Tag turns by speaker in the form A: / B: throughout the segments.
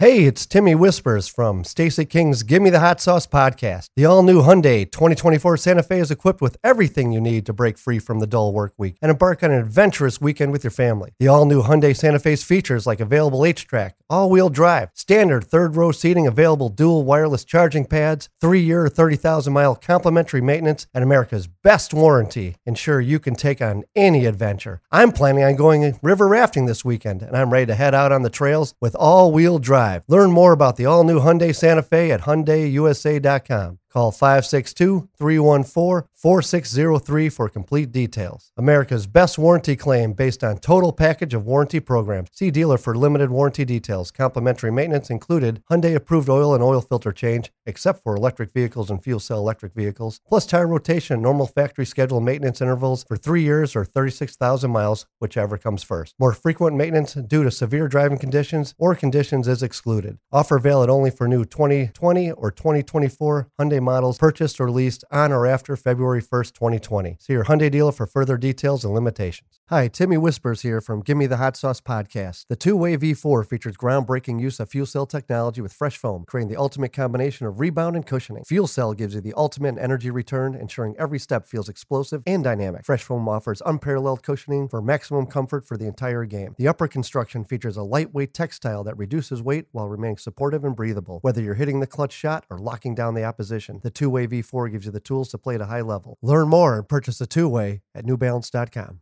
A: Hey, it's Timmy Whispers from Stacy King's Gimme the Hot Sauce podcast. The all new Hyundai 2024 Santa Fe is equipped with everything you need to break free from the dull work week and embark on an adventurous weekend with your family. The all new Hyundai Santa Fe's features like available HTRAC, all wheel drive, standard third row seating, available dual wireless charging pads, three year, 30,000 mile complimentary maintenance, and America's best warranty ensure you can take on any adventure. I'm planning on going river rafting this weekend, and I'm ready to head out on the trails with all wheel drive. Learn more about the all new Hyundai Santa Fe at HyundaiUSA.com. Call 562 314 4603 for complete details. America's best warranty claim based on total package of warranty programs. See dealer for limited warranty details. Complimentary maintenance included Hyundai approved oil and oil filter change, except for electric vehicles and fuel cell electric vehicles, plus tire rotation normal factory scheduled maintenance intervals for three years or 36,000 miles, whichever comes first. More frequent maintenance due to severe driving conditions or conditions is excluded. Offer valid only for new 2020 or 2024 Hyundai models purchased or leased on or after February 1st, 2020. See your Hyundai dealer for further details and limitations. Hi, Timmy Whispers here from Gimme the Hot Sauce podcast. The TWO WXY v4 features groundbreaking use of fuel cell technology with fresh foam, creating the ultimate combination of rebound and cushioning. Fuel cell gives you the ultimate energy return, ensuring every step feels explosive and dynamic. Fresh foam offers unparalleled cushioning for maximum comfort for the entire game. The upper construction features a lightweight textile that reduces weight while remaining supportive and breathable. Whether you're hitting the clutch shot or locking down the opposition, the TWO WXY v4 gives you the tools to play at a high level. Learn more and purchase a TWO WXY at newbalance.com.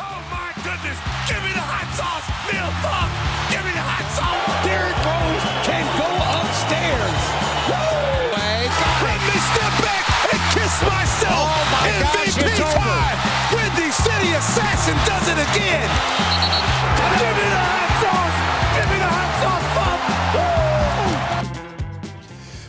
B: Oh my goodness! Give me the hot sauce, Neil Funk! Give me the hot sauce! Derrick Rose can go upstairs. Woo! Let me step back and kiss myself.
C: Oh my
B: MVP
C: it's over.
B: time. Windy City Assassin does it again.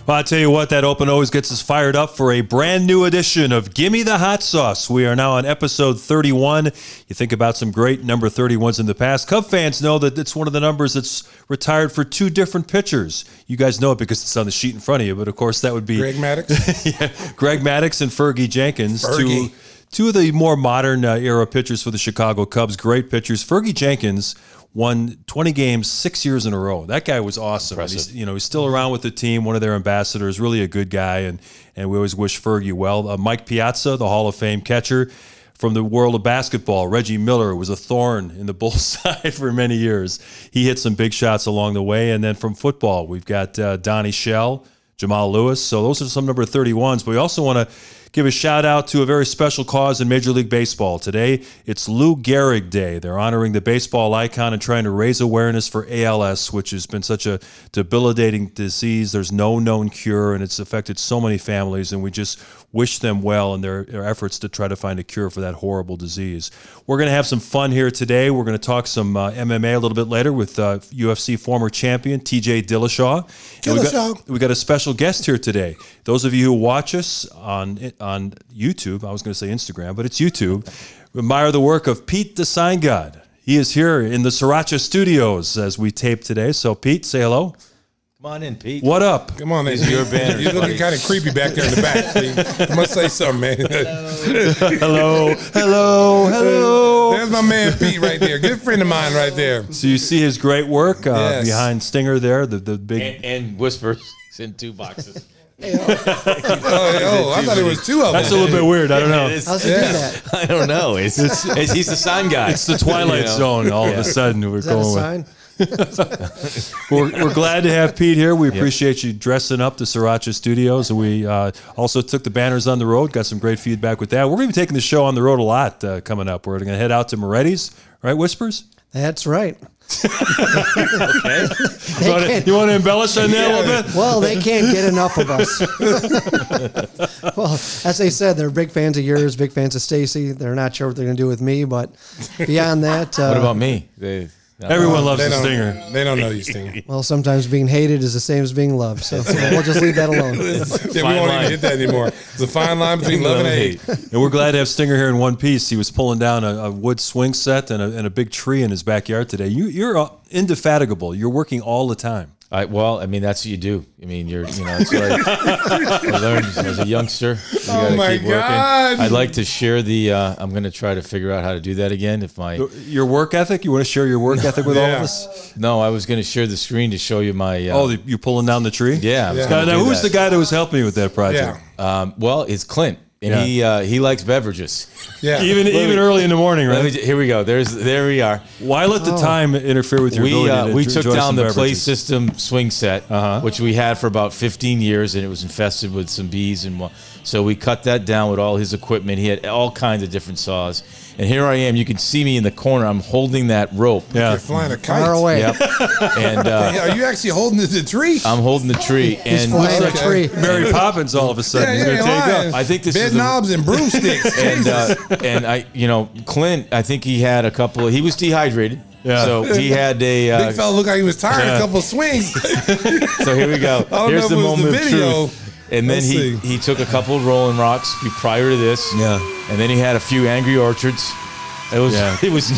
D: Well, I tell you what, that open always gets us fired up for a brand new edition of Gimme the Hot Sauce. We are now on episode 31. You think about some great number 31s in the past. Cub fans know that it's one of the numbers that's retired for two different pitchers. You guys know it because it's on the sheet in front of you, but of course that would be
E: Greg Maddux.
D: yeah, Greg Maddux and Fergie Jenkins,
E: Fergie.
D: two two of the more modern uh, era pitchers for the Chicago Cubs. Great pitchers. Fergie Jenkins won 20 games six years in a row. That guy was awesome. He's, you know, he's still around with the team, one of their ambassadors. Really a good guy, and and we always wish Fergie well. Uh, Mike Piazza, the Hall of Fame catcher. From the world of basketball, Reggie Miller was a thorn in the Bulls side for many years. He hit some big shots along the way. And then from football, we've got uh, Donnie Shell, Jamal Lewis. So those are some number 31s. But we also want to give a shout out to a very special cause in Major League Baseball. Today, it's Lou Gehrig Day. They're honoring the baseball icon and trying to raise awareness for ALS, which has been such a debilitating disease. There's no known cure, and it's affected so many families. And we just wish them well in their, their efforts to try to find a cure for that horrible disease. We're going to have some fun here today. We're going to talk some uh, MMA a little bit later with uh, UFC former champion TJ Dillashaw. And we got,
E: Dillashaw.
D: we got a special guest here today. Those of you who watch us on on YouTube, I was going to say Instagram, but it's YouTube. Admire the work of Pete the Sign God. He is here in the Sriracha Studios as we tape today. So, Pete, say hello.
F: Come on in, Pete.
D: What up?
E: Come on, man.
F: These your banners,
E: You're looking
F: buddy.
E: kind of creepy back there in the back. I must say something, man.
D: Hello, hello, hello.
E: There's my man Pete right there. Good friend of mine right there.
D: So you see his great work uh,
E: Yes.
D: behind Stinger there, the the big.
F: And, and whispers in two boxes.
E: Oh, oh, I thought it was two of them.
D: That's a little bit weird. I don't know.
F: It's-
A: How's he do that?
F: I don't know. It's, it's, he's the sign guy.
D: It's the Twilight
F: You know?
D: Zone. All of a sudden, we're
A: Is that a
D: going with.
A: sign?
D: We're, we're glad to have Pete here. We appreciate you dressing up the Sriracha Studios. We uh, also took the banners on the road, got some great feedback with that. We're going to be taking the show on the road a lot uh, coming up. We're going to head out to Moretti's, right, Whispers?
A: That's right.
F: Okay.
D: You want to, you want to embellish on that a little bit?
A: Well, they can't get enough of us. well, as they said, they're big fans of yours, big fans of Stacy. They're not sure what they're going to do with me, but beyond that, uh,
F: What about me? They,
D: Everyone loves
E: They
D: the
E: don't,
D: Stinger.
E: they don't know these things.
A: well, sometimes being hated is the same as being loved. So we'll just leave that alone.
E: Yeah, we
F: Fine
E: won't
F: line.
E: even hit that anymore. It's a fine line between love and hate.
D: And we're glad to have Stinger here in one piece. He was pulling down a, a wood swing set and a, and a big tree in his backyard today. You, you're uh, indefatigable. You're working all the time.
F: I well, I mean, that's what you do. I mean, you're, you know, it's like I learned as a youngster. You
E: Oh my
F: keep working.
E: God.
F: I'd like to share the. Uh, I'm going to try to figure out how to do that again. If my
D: Your work ethic? You want to share your work ethic with all of us?
F: no, I was going to share the screen to show you my. Uh,
D: Oh, the, you pulling down the tree?
F: yeah. I was
E: Yeah.
D: Now,
F: gonna
D: now
F: do
D: who's
F: that.
D: the guy that was helping you with that project?
E: Yeah.
F: Um, well, it's Clint, and
D: Yeah.
F: he uh, he likes beverages.
E: Yeah.
D: Even even early in the morning,
F: Let me
D: right?
F: ju- here we go. There's there we are.
D: Why let the time interfere with your
F: we
D: ability
F: uh,
D: to
F: we took
D: enjoy
F: down
D: some
F: the Play? System swing set,
D: Uh-huh.
F: which we had for about 15 years, and it was infested with some bees and wha- so we cut that down with all his equipment. He had all kinds of different saws, and here I am. You can see me in the corner. I'm holding that rope.
D: Yeah.
E: You're flying a kite.
A: Far away.
F: Yep. and uh,
E: Hey, are you actually holding the, the tree?
F: I'm holding the tree,
A: He's
F: and
A: flying a
E: Okay.
A: tree.
D: Mary Poppins all of a sudden.
E: yeah,
D: He's
E: yeah,
D: going to take
E: lying.
F: I think this
E: Bed
F: is the-
E: knobs and broomsticks.
F: and uh, and I, you know, Clint. I think he had a couple. He was dehydrated.
D: Yeah.
F: So he had a. Uh,
E: Big fella looked like he was tired. A couple of swings.
F: So here we go.
E: I don't
F: Here's
E: know
F: the
E: if it was the
F: moment of
E: video.
F: truth. And then
E: Let's
F: he,
E: see.
F: he took a couple of Rolling Rocks prior to this.
D: Yeah.
F: And then he had a few Angry Orchards. It was
D: Yeah.
F: it was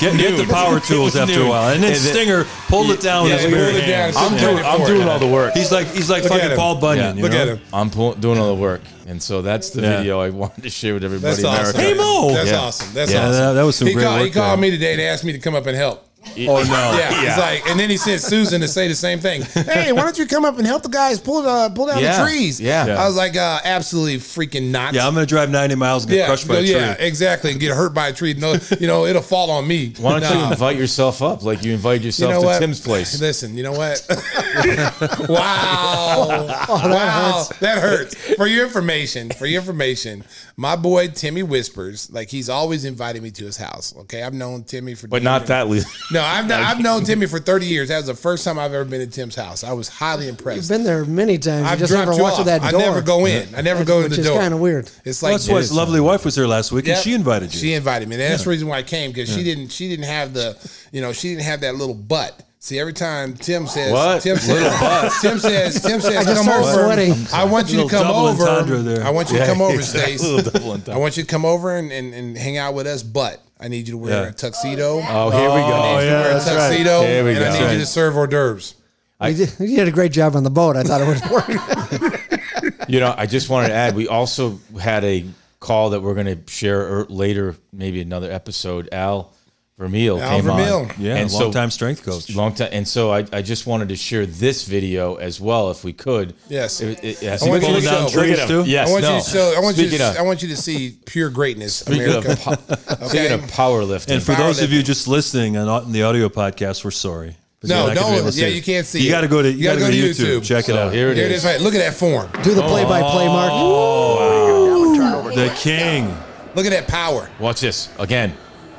D: Get, get the power tools after a while. And then
F: And then-
D: Stinger pulled it down
F: Yeah,
D: with his
F: he
D: bare
E: pulled it down
D: hands.
F: I'm doing I'm doing
E: it.
F: all the work.
D: He's like he's like
E: Look at
D: fucking
E: him.
D: Paul Bunyan.
F: Yeah.
D: You
E: Look
D: know?
E: at him.
F: I'm pull, doing all the work. And so that's the
D: Yeah.
F: video I wanted to share with everybody
E: That's
F: in
E: awesome.
F: America.
D: Hey, Mo.
E: That's
F: Yeah.
E: awesome. That's
F: Yeah,
E: awesome.
D: that- that was some
E: he
D: great
E: called, He
D: work
E: called
D: there.
E: me today and asked me to come up and help.
D: Oh no.
E: Yeah, he's like, and then he sent Susan to say the same thing. Hey, why don't you come up and help the guys pull uh, pull down
F: Yeah,
E: the trees?
F: yeah.
E: I was like, uh, absolutely freaking not.
D: Yeah, I'm going to drive 90 miles and get
E: yeah,
D: crushed by
E: go-
D: a tree.
E: yeah, exactly, and get hurt by a tree. No, you know, it'll fall on me.
F: Why don't you invite yourself up like you invited
E: You
F: yourself
E: know
F: to
E: what?
F: Tim's place?
E: Listen, you know what? wow. wow. That hurts. For your information, for your information, my boy Timmy Whispers, like he's always invited me to his house. Okay. I've known Timmy for
F: But not that. le-
E: No, I've, I've known Timmy for 30 years. That was the first time I've ever been to Tim's house. I was highly impressed.
A: You've been there many times.
E: I've
A: just
E: dropped
A: never
E: you
A: walked
E: off.
A: through that
E: I never go in. I never go in
A: which
E: the
A: is
E: door.
A: kind of weird.
E: It's
D: Well,
E: like
D: that's why his lovely wife was there last week, and she invited you.
E: She invited me. And that's the reason why I came because she didn't. She didn't have the. You know, she didn't have that little butt. See, every time Tim says,
F: What?
E: Tim says, Tim says, Tim says,
A: just
E: come
A: started
E: over.
A: sweating.
E: I want you to come over.
D: there.
E: I want you to come over,
F: exactly.
E: Stace.
F: Little double entendre.
E: I want you to come over and, and, and hang out with us, but I need you to wear
D: Yeah.
E: a tuxedo.
F: Oh, here we
D: Oh,
F: go.
E: I need you to
D: yeah,
E: wear a
D: that's right.
E: tuxedo,
F: There we
E: and
F: go.
E: I need
F: That's
E: you to serve hors d'oeuvres.
A: You did, you did a great job on the boat. I thought it would work.
F: You know, I just wanted to add, we also had a call that we're going to share er- later, maybe another episode. Al Vermeil
E: Al
F: came
E: Vermeil.
F: on.
D: Yeah,
F: and
D: long time strength coach.
F: Long time. And so I, I just wanted to share this video as well, if we could.
E: Yes.
F: It- it- yes.
E: I want you to
D: down
E: show-
D: trees
F: him.
D: too.
F: Yes,
E: I want
F: no.
E: you to show. I want you. To,
F: of-
E: I want you to see pure greatness,
F: Speaking
E: America.
F: of,
E: okay.
F: speaking of powerlifting.
D: And for those of you just listening on, on the audio podcast, we're sorry.
E: No,
D: you're not gonna be
E: don't- yeah,
D: it.
E: you can't see
D: You got to go to you,
E: You
D: got to go to
E: go to
D: YouTube.
E: YouTube.
D: Check it out.
F: here it
E: Here it
F: is.
E: is. Right. Look at that form.
A: Do the oh. play-by-play, Mark.
D: Oh, the king.
E: Look at that power.
F: Watch this again.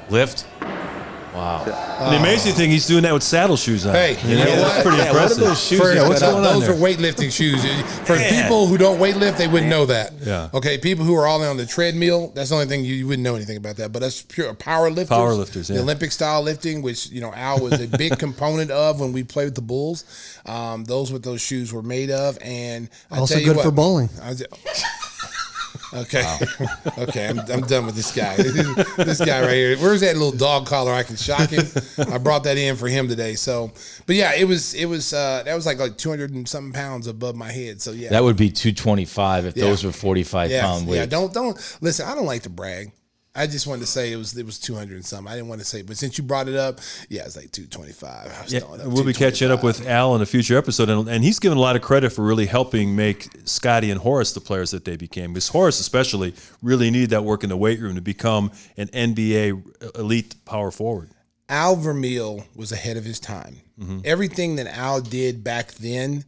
F: Lift. Wow.
D: the amazing thing, he's doing that with saddle shoes on.
E: Hey,
D: you know,
E: you
D: that's
E: what?
D: pretty
F: Yeah, what are
D: impressive.
F: those shoes
E: For-
D: Yeah, what's going
F: on?
D: on
E: those
D: there?
E: are weightlifting shoes. For
F: Man.
E: people who don't weightlift, they wouldn't know that.
D: Yeah.
E: Okay. People who are all on the treadmill, that's the only thing you, you wouldn't know anything about that. But that's pure power lifters.
D: Power lifters, yeah.
E: The Olympic style lifting, which you know Al was a big component of when we played with the Bulls. Um, those what those shoes were made of, and I
A: Also
E: tell you
A: good
E: what,
A: for bowling.
E: I was- Okay, okay, I'm, I'm done with this guy. this guy right here. Where's that little dog collar? I can shock him. I brought that in for him today. So, but yeah, it was it was uh, that was like like 200 and something pounds above my head. So yeah,
F: That would be 225 if
E: Yeah.
F: those were 45
E: yeah,
F: pound weights.
E: yeah. Don't don't listen. I don't like to brag. I just wanted to say it was it was 200 and something. I didn't want to say, but since you brought it up, yeah, it's like 225.
D: Yeah, we'll be catching up with Al in a future episode, and, and he's given a lot of credit for really helping make Scotty and Horace the players that they became. Because Horace, especially, really needed that work in the weight room to become an NBA elite power forward.
E: Al Vermeil was ahead of his time. Mm-hmm. Everything that Al did back then,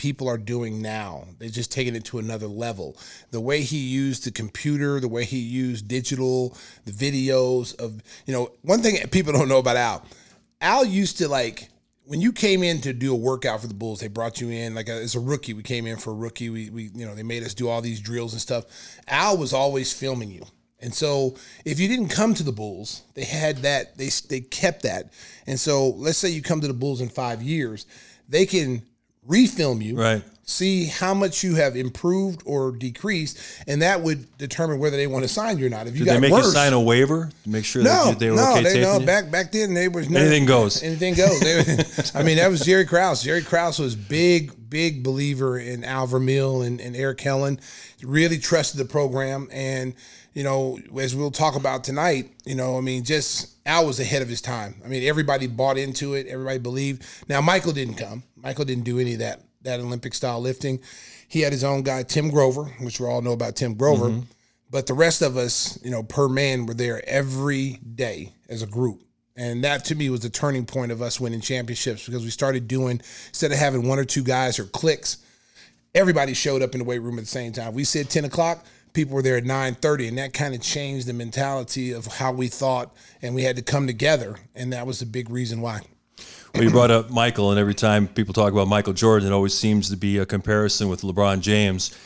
E: people are doing now. They're just taking it to another level. The way he used the computer, the way he used digital, the videos of, you know, one thing people don't know about Al, Al used to like, when you came in to do a workout for the Bulls, they brought you in like a, as a rookie. We came in for a rookie. We, we, you know, they made us do all these drills and stuff. Al was always filming you. And so if you didn't come to the Bulls, they had that, they, they kept that. And so let's say you come to the Bulls in five years, they can refilm you,
D: Right.
E: see how much you have improved or decreased, and that would determine whether they want to sign you or not. If you
D: Did
E: got
D: they make
E: worse,
D: you sign a waiver to make sure
E: no,
D: that they were
E: no,
D: okay
E: they no.
D: you?
E: Back back then, they was no,
D: Anything goes.
E: Anything goes. They- I mean, that was Jerry Krause. Jerry Krause was big, big believer in Al Vermeil and, and Erik Helland. Really trusted the program, and you know, as we'll talk about tonight, you know, I mean, just Al was ahead of his time. I mean, everybody bought into it. Everybody believed. Now, Michael didn't come. Michael didn't do any of that that Olympic style lifting. He had his own guy, Tim Grover, which we all know about Tim Grover. Mm-hmm. But the rest of us, you know, per man, were there every day as a group. And that to me was the turning point of us winning championships because we started doing, instead of having one or two guys or cliques, everybody showed up in the weight room at the same time. We said 10 o'clock, people were there at 9.30, and that kind of changed the mentality of how we thought, and we had to come together. And that was the big reason why.
D: Well, you brought up Michael, and every time people talk about Michael Jordan, it always seems to be a comparison with LeBron James.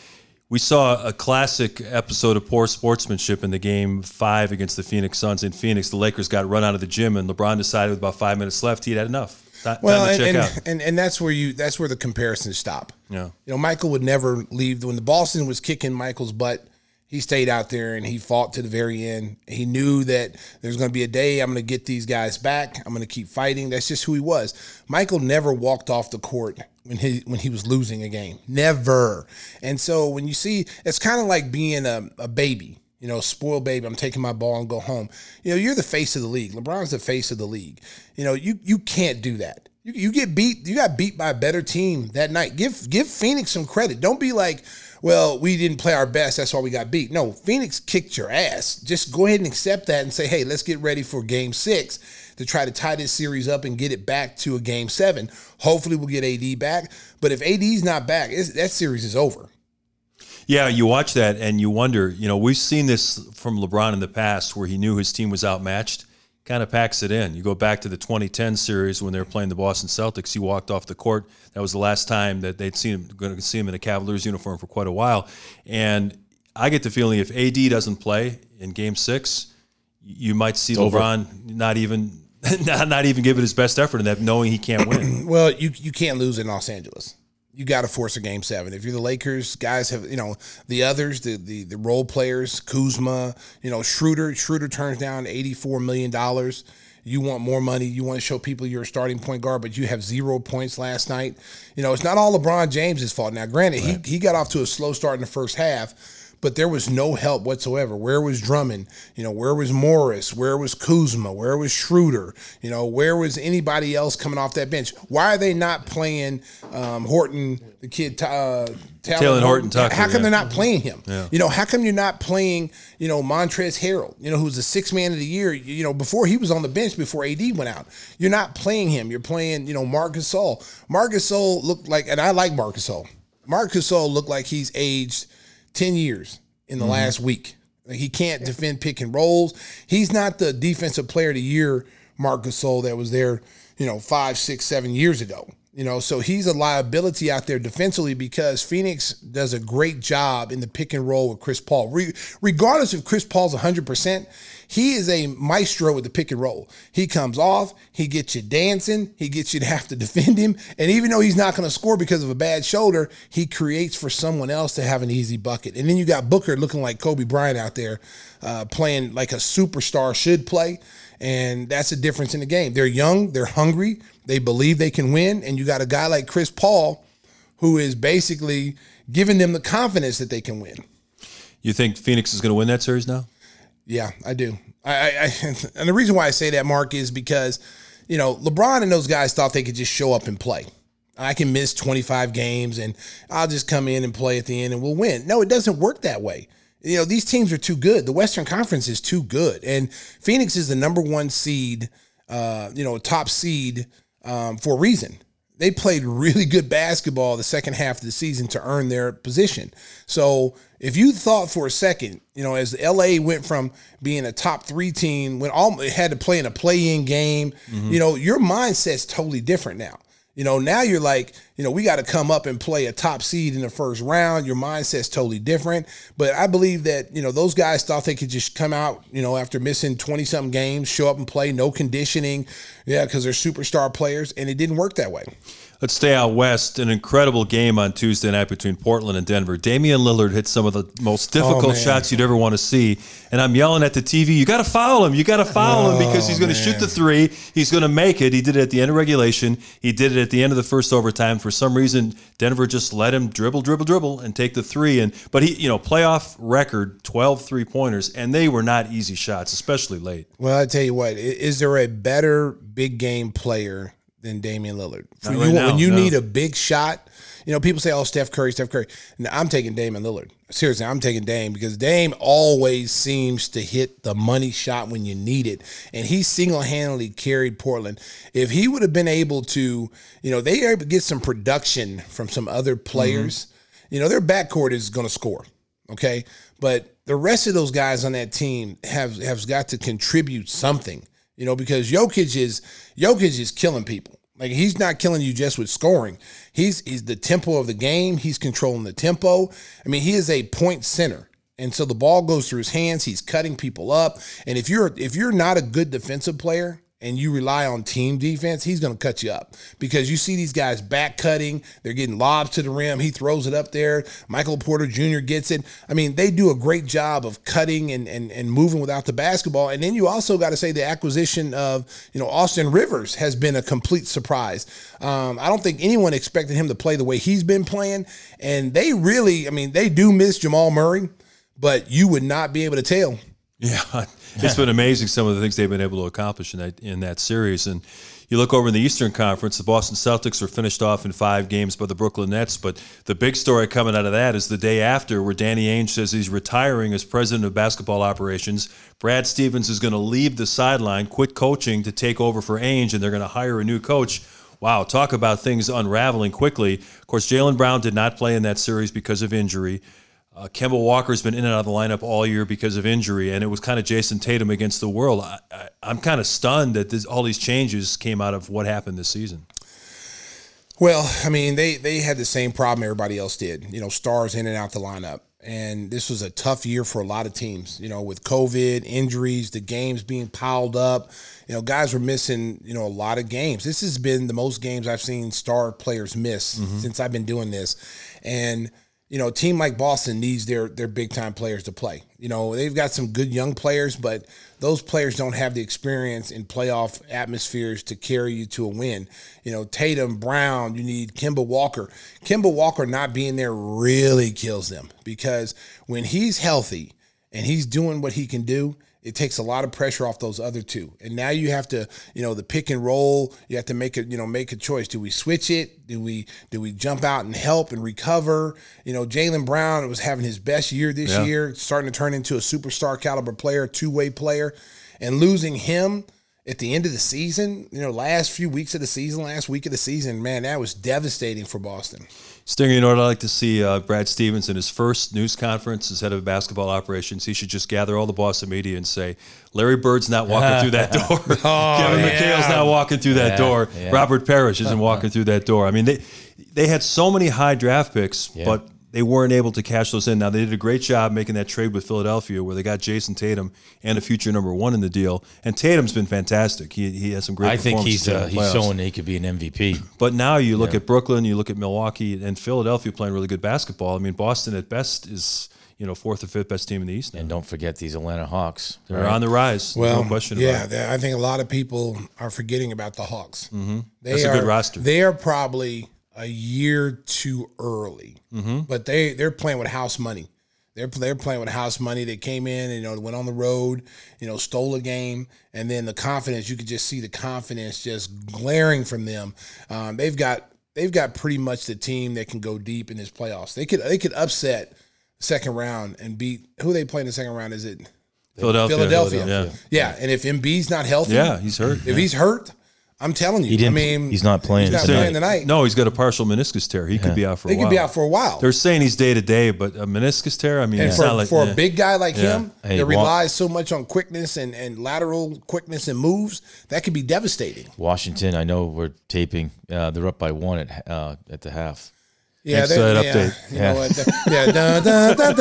D: We saw a classic episode of poor sportsmanship in the game five against the Phoenix Suns in Phoenix. The Lakers got run out of the gym, and LeBron decided with about five minutes left, he'd had enough. Ti-
E: Well, and, and, and and that's where you that's where the comparisons stop.
D: Yeah.
E: You know, Michael would never leave when the Boston was kicking Michael's butt. He stayed out there and he fought to the very end. He knew that there's going to be a day I'm going to get these guys back. I'm going to keep fighting. That's just who he was. Michael never walked off the court when he when he was losing a game. Never. And so when you see, it's kind of like being a, a baby you know, spoiled baby, I'm taking my ball and go home. You know, you're the face of the league. LeBron's the face of the league. You know, you you can't do that. You, you get beat, you got beat by a better team that night. Give give Phoenix some credit. Don't be like, well, we didn't play our best, that's why we got beat. No, Phoenix kicked your ass. Just go ahead and accept that and say, hey, let's get ready for game six to try to tie this series up and get it back to a game seven. Hopefully we'll get AD back. But if AD's not back, that series is over.
D: Yeah, you watch that and you wonder, you know, we've seen this from LeBron in the past where he knew his team was outmatched, kind of packs it in. You go back to the 2010 series when they were playing the Boston Celtics, he walked off the court. That was the last time that they'd seen him going to see him in a Cavaliers uniform for quite a while. And I get the feeling if AD doesn't play in game 6, you might see
F: over.
D: LeBron not even not, not even give it his best effort in that knowing he can't win.
E: Well, you you can't lose in Los Angeles. You got to force a game seven. If you're the Lakers, guys have you know the others, the the the role players, Kuzma, you know Schroeder. Schroeder turns down eighty four million dollars. You want more money. You want to show people you're a starting point guard, but you have zero points last night. You know it's not all LeBron James's fault. Now, granted, he he got off to a slow start in the first half. But there was no help whatsoever. Where was Drummond? You know, where was Morris? Where was Kuzma? Where was Schroeder? You know, where was anybody else coming off that bench? Why are they not playing um, Horton, the kid, uh,
D: Talen Horton-Tucker,
E: How come
D: yeah.
E: they're not playing him? Yeah. You know, how come you're not playing, you know, Montrezl Harrell, you know, who's the sixth man of the year, you know, before he was on the bench before AD went out. You're not playing him. You're playing, you know, Marcus Gasol. Marcus Gasol looked like, and I like Marcus Gasol. Marcus Gasol looked like he's aged 10 years in the mm-hmm. last week. Like, he can't defend pick and rolls. He's not the defensive player of the year, Marcus Gasol, that was there, you know, five, six, seven years ago. You know, so he's a liability out there defensively because Phoenix does a great job in the pick and roll with Chris Paul. Re- regardless if Chris Paul's 100%, he is a maestro with the pick and roll. He comes off, he gets you dancing, he gets you to have to defend him. And even though he's not going to score because of a bad shoulder, he creates for someone else to have an easy bucket. And then you got Booker looking like Kobe Bryant out there uh, playing like a superstar should play. And that's a difference in the game. They're young, they're hungry, they believe they can win. And you got a guy like Chris Paul who is basically giving them the confidence that they can win.
D: You think Phoenix is going to win that series now?
E: Yeah, I do. I, I, I and the reason why I say that, Mark, is because you know LeBron and those guys thought they could just show up and play. I can miss 25 games and I'll just come in and play at the end and we'll win. No, it doesn't work that way. You know, these teams are too good. The Western Conference is too good. And Phoenix is the number one seed, uh, you know, top seed um, for a reason. They played really good basketball the second half of the season to earn their position. So if you thought for a second, you know, as LA went from being a top three team when all it had to play in a play-in game, you know, your mindset's totally different now. You know, now you're like, you know, we got to come up and play a top seed in the first round. Your mindset's totally different. But I believe that, you know, those guys thought they could just come out, you know, after missing 20 something games, show up and play, no conditioning. Yeah, because they're superstar players. And it didn't work that way.
D: Let's stay out west. An incredible game on Tuesday night between Portland and Denver. Damian Lillard hit some of the most oh, difficult
E: Oh,
D: shots you'd ever want to see. And I'm yelling at the TV, you got to foul him. You got to foul him oh, because he's going to shoot the three. He's going to make it. He did it at the end of regulation. He did it at the end of the first overtime. For some reason, Denver just let him dribble, dribble, dribble and take the three. And But he, you know, playoff record, 12 three pointers, and they were not easy shots, especially late.
E: Well, I tell you what, is there a better big game player than Damian Lillard? For
D: Not
E: you,
D: right now,
E: when you
D: no.
E: need a big shot, you know, people say, "Oh, Steph Curry, Steph Curry." No, I'm taking Damian Lillard. Seriously, I'm taking Dame because Dame always seems to hit the money shot when you need it, and he single handedly carried Portland. If he would have been able to, you know, they are able to get some production from some other players. Mm-hmm. You know, their backcourt is going to score. Okay. But the rest of those guys on that team have have got to contribute something, you know, because Jokic is Jokic is killing people. Like he's not killing you just with scoring. He's he's the tempo of the game. He's controlling the tempo. I mean, he is a point center. And so the ball goes through his hands. He's cutting people up. And if you're if you're not a good defensive player, and you rely on team defense, he's going to cut you up because you see these guys back cutting. They're getting lobs to the rim. He throws it up there. Michael Porter Jr. gets it. I mean, they do a great job of cutting and, and, and moving without the basketball. And then you also got to say the acquisition of, you know, Austin Rivers has been a complete surprise. Um, I don't think anyone expected him to play the way he's been playing. And they really, I mean, they do miss Jamal Murray, but you would not be able to tell.
D: Yeah, it's been amazing some of the things they've been able to accomplish in that in that series. And you look over in the Eastern Conference, the Boston Celtics were finished off in five games by the Brooklyn Nets. But the big story coming out of that is the day after, where Danny Ainge says he's retiring as president of basketball operations. Brad Stevens is going to leave the sideline, quit coaching to take over for Ainge, and they're going to hire a new coach. Wow, talk about things unraveling quickly. Of course, Jaylen Brown did not play in that series because of injury. Uh, Kemba Walker's been in and out of the lineup all year because of injury, and it was kind of Jayson Tatum against the world. I, I'm kind of stunned that this, all these changes came out of what happened this season.
E: Well, I mean, they they had the same problem everybody else did. You know, stars in and out the lineup. And this was a tough year for a lot of teams, you know, with COVID, injuries, the games being piled up. You know, guys were missing, you know, a lot of games. This has been the most games I've seen star players miss since I've been doing this. And you know, team like Boston needs their their big time players to play. You know, they've got some good young players, but those players don't have the experience in playoff atmospheres to carry you to a win. You know, Tatum, Brown, you need Kemba Walker. Kemba Walker not being there really kills them because when he's healthy and he's doing what he can do, it takes a lot of pressure off those other two. And now you have to, you know, the pick and roll, you have to make a, you know, make a choice. Do we switch it? Do we do we jump out and help and recover? You know, Jaylen Brown was having his best year this
D: Yeah.
E: year, starting to turn into a superstar caliber player, two-way player. And losing him at the end of the season, you know, last few weeks of the season, last week of the season, man, that was devastating for Boston.
D: Stinger, you know what I'd like to see? Uh, Brad Stevens in his first news conference as head of basketball operations. He should just gather all the Boston media and say, Larry Bird's not walking through that door. Kevin McHale's not walking through that
F: Yeah,
D: door.
F: yeah.
D: Robert Parish isn't walking through that door. I mean, they they had so many high draft picks, but they weren't able to cash those in. Now they did a great job making that trade with Philadelphia, where they got Jayson Tatum and a future number one in the deal. And Tatum's been fantastic. He he has some great.
F: I think he's
D: in
F: uh, he's showing he could be an MVP.
D: But now you look at Brooklyn, you look at Milwaukee, and Philadelphia playing really good basketball. I mean, Boston at best is you know fourth or fifth best team in the East. Now.
F: And don't forget these Atlanta Hawks.
D: They're on the rise. Well, no question
E: yeah,
D: about
E: I think a lot of people are forgetting about the Hawks. Mm-hmm. They
D: That's a good roster.
E: They are probably a year too early, mm-hmm. but they they're playing with house money. They're they're playing with house money. They came in, and, you know, went on the road, you know, stole a game, and then the confidence. You could just see the confidence just glaring from them. Um, they've got they've got pretty much the team that can go deep in this playoffs. They could they could upset second round and beat who they play in the second round. Is it
D: Philadelphia.
E: Philadelphia.
D: Yeah.
E: Yeah, and if Embiid's not healthy,
D: Yeah, he's hurt.
E: If he's hurt, I'm telling you.
F: He didn't-
E: I mean,
F: he's not playing
E: He's not
F: tonight.
E: playing tonight.
D: No, he's got a partial meniscus tear. He could be out for a
E: he
D: while.
E: could be out for a while.
D: They're saying he's day to day, but a meniscus tear. I mean,
E: and
D: it's
E: for,
D: not like
E: for
D: yeah.
E: a big guy like
D: Yeah.
E: him
F: Hey,
E: that
F: Wa-
E: relies so much on quickness and, and lateral quickness and moves, that could be devastating.
F: Washington, I know we're taping. Uh, they're up by one at uh, at the half.
E: Yeah,
D: Thanks
E: they-
D: for that
E: yeah,
D: update.
E: You
F: Yeah.
E: know what? Yeah, dun, dun, dun,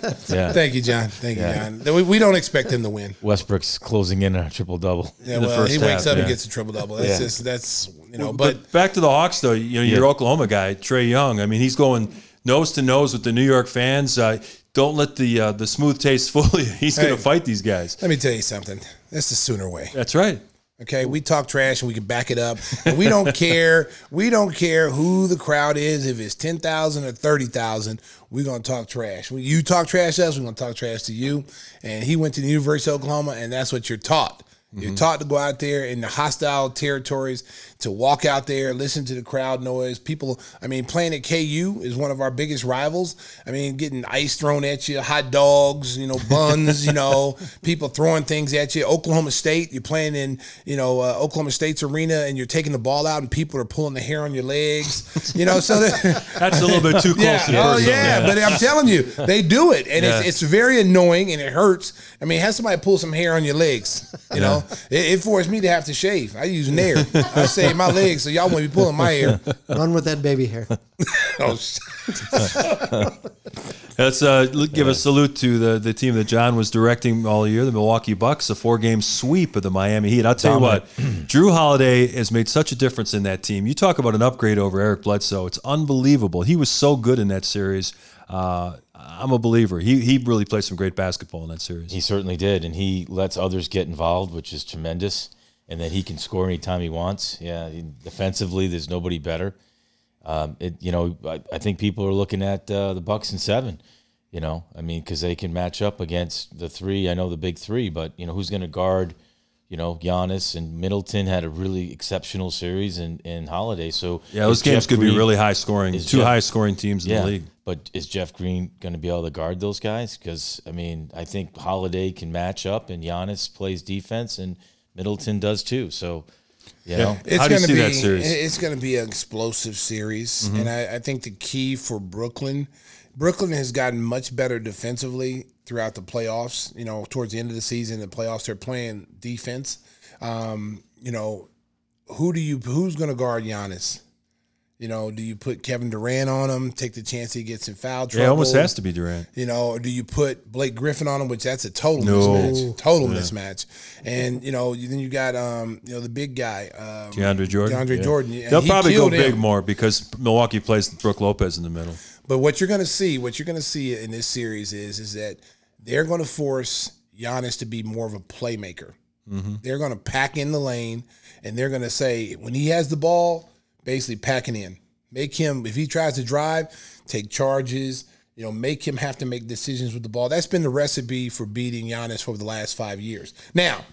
E: dun.
F: Yeah.
E: Thank you, John. Thank
F: Yeah.
E: you, John. We, we don't expect him to win.
F: Westbrook's closing in on a triple double.
E: Yeah,
D: In the
E: well,
D: first
E: he wakes
D: half,
E: up and gets a triple double. That's
F: Yeah.
E: just that's you know,
D: but,
E: but
D: back to the Hawks, though. You know, your
F: Yeah.
D: Oklahoma guy, Trae Young. I mean, he's going nose to nose with the New York fans. Uh, don't let the uh, the smooth taste fool you. He's going
E: Hey.
D: to fight these guys.
E: let me tell you something. That's the sooner way.
D: That's right.
E: Okay, we talk trash and we can back it up. And we don't care. We don't care who the crowd is. If it's ten thousand or thirty thousand, we're gonna talk trash. When you talk trash to us, we're gonna talk trash to you. And he went to the University of Oklahoma, and that's what you're taught. You're mm-hmm. taught to go out there in the hostile territories, to walk out there, listen to the crowd noise. People, I mean, playing at KU is one of our biggest rivals. I mean, getting ice thrown at you, hot dogs, you know, buns, you know, people throwing things at you. Oklahoma State, you're playing in, you know, uh, Oklahoma State's arena and you're taking the ball out and people are pulling the hair on your legs, you know, so that.
D: That's a little bit too close
E: Yeah.
D: to the
E: Oh
D: person.
E: yeah, but I'm telling you, they do it, and
D: Yeah.
E: it's, it's very annoying and it hurts. I mean, have somebody pull some hair on your legs. You know, it, it forced me to have to shave. I use Nair. I shave my legs, so y'all won't be pulling my hair.
A: Run with that baby hair.
E: Oh, sh-
D: Let's uh, l- give a salute to the, the team that John was directing all year, the Milwaukee Bucks, a four game sweep of the Miami Heat. I'll tell you what, Jrue Holiday has made such a difference in that team. You talk about an upgrade over Eric Bledsoe. It's unbelievable. He was so good in that series. Uh, I'm a believer. He, he really played some great basketball in that series.
F: He certainly did, and he lets others get involved, which is tremendous. And that he can score anytime he wants. Yeah, defensively, there's nobody better. Um, it, you know, I, I think people are looking at uh, the Bucks and seven. You know, I mean, because they can match up against the three. I know the big three, but you know, who's going to guard? You know, Giannis and Middleton had a really exceptional series in, in Holiday. So
D: yeah, those games
F: Jeff
D: could be really high scoring. Two
F: Jeff-
D: high scoring teams in
F: yeah,
D: the league.
F: but is Jeff Green going to be able to guard those guys? Because I mean, I think Holiday can match up, and Giannis plays defense, and Middleton does too. So, you know,
E: it's
D: How do you see
E: be
D: that series?
E: it's going to be an explosive series, and I, I think the key for Brooklyn, Brooklyn has gotten much better defensively throughout the playoffs. You know, towards the end of the season, the playoffs, they're playing defense. Um, you know, who do you who's going to guard Giannis? You know, do you put Kevin Durant on him, take the chance he gets in foul trouble?
D: Yeah, it almost has to be Durant.
E: You know, or do you put Blake Griffin on him, which that's a total
D: No.
E: mismatch, total mismatch. And you know, then you got um, you know, the big guy, um,
D: DeAndre Jordan.
E: DeAndre Jordan. and
D: They'll probably go big
E: him.
D: more because Milwaukee plays Brooke Lopez in the middle.
E: But what you're going to see, what you're going to see in this series is, is that they're going to force Giannis to be more of a playmaker. They're going to pack in the lane, and they're going to say when he has the ball, basically packing in, make him if he tries to drive, take charges. You know, make him have to make decisions with the ball. That's been the recipe for beating Giannis for the last five years. Now,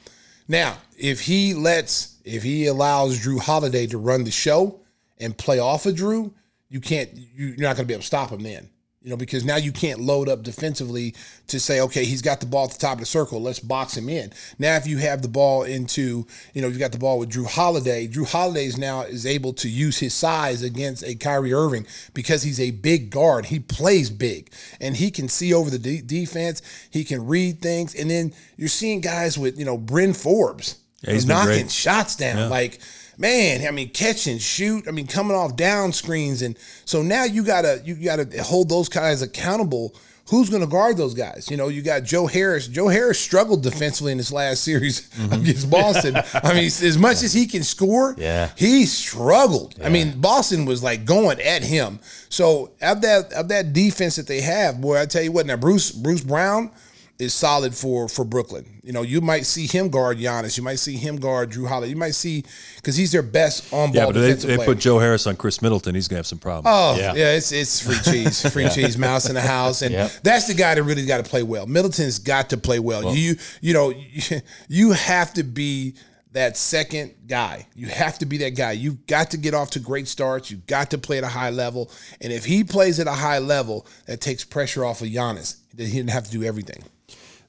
E: now if he lets, if he allows Jrue Holiday to run the show and play off of Jrue, you can't. you- You're not going to be able to stop him then. You know, because now you can't load up defensively to say, okay, he's got the ball at the top of the circle. Let's box him in. Now, if you have the ball into, you know, you've got the ball with Jrue Holiday. Jrue Holiday is now is able to use his size against a Kyrie Irving because he's a big guard. He plays big and he can see over the de- defense. He can read things, and then you're seeing guys with, you know, Bryn Forbes
D: Yeah, he's
E: knocking
D: great.
E: shots down. Like, man, I mean, catch and shoot. I mean, coming off down screens, and so now you gotta you gotta hold those guys accountable. Who's going to guard those guys? You know, you got Joe Harris. Joe Harris struggled defensively in this last series
D: Mm-hmm.
E: against Boston. I mean, as much as he can score,
F: Yeah.
E: he struggled. I mean, Boston was like going at him. So of that of that defense that they have, boy, I tell you what. Now Bruce Bruce Brown is solid for for Brooklyn. You know, you might see him guard Giannis. You might see him guard Jrue Holiday. You might see because he's their best on ball
D: Yeah, but they,
E: defensive
D: they
E: player.
D: put Joe Harris on Khris Middleton. He's gonna have some problems.
E: Oh yeah.
F: Yeah.
E: it's it's free cheese, free cheese, mouse in the house, and
F: Yep.
E: that's the guy that really got to play well. Middleton's got to play well. you you know you, you have to be that second guy. You have to be that guy. You've got to get off to great starts. You've got to play at a high level, and if he plays at a high level, that takes pressure off of Giannis. That he didn't have to do everything.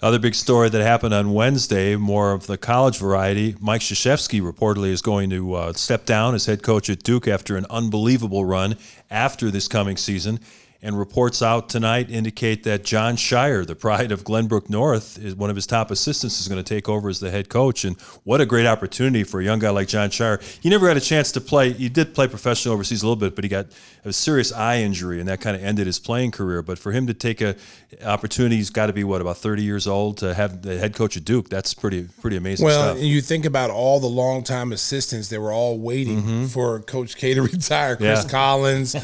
D: Other big story that happened on Wednesday, more of the college variety. Mike Krzyzewski reportedly is going to uh, step down as head coach at Duke after an unbelievable run after this coming season. And reports out tonight indicate that Jon Scheyer, the pride of Glenbrook North, is one of his top assistants, is going to take over as the head coach. And what a great opportunity for a young guy like Jon Scheyer. He never had a chance to play. He did play professional overseas a little bit, but he got a serious eye injury, and that kind of ended his playing career. But for him to take a opportunity, he's got to be what about 30 years old to have the head coach at Duke. That's pretty pretty amazing.
E: Well,
D: stuff.
E: you think about all the longtime assistants that were all waiting
D: Mm-hmm.
E: for Coach K to retire. Chris
D: Yeah.
E: Collins, uh,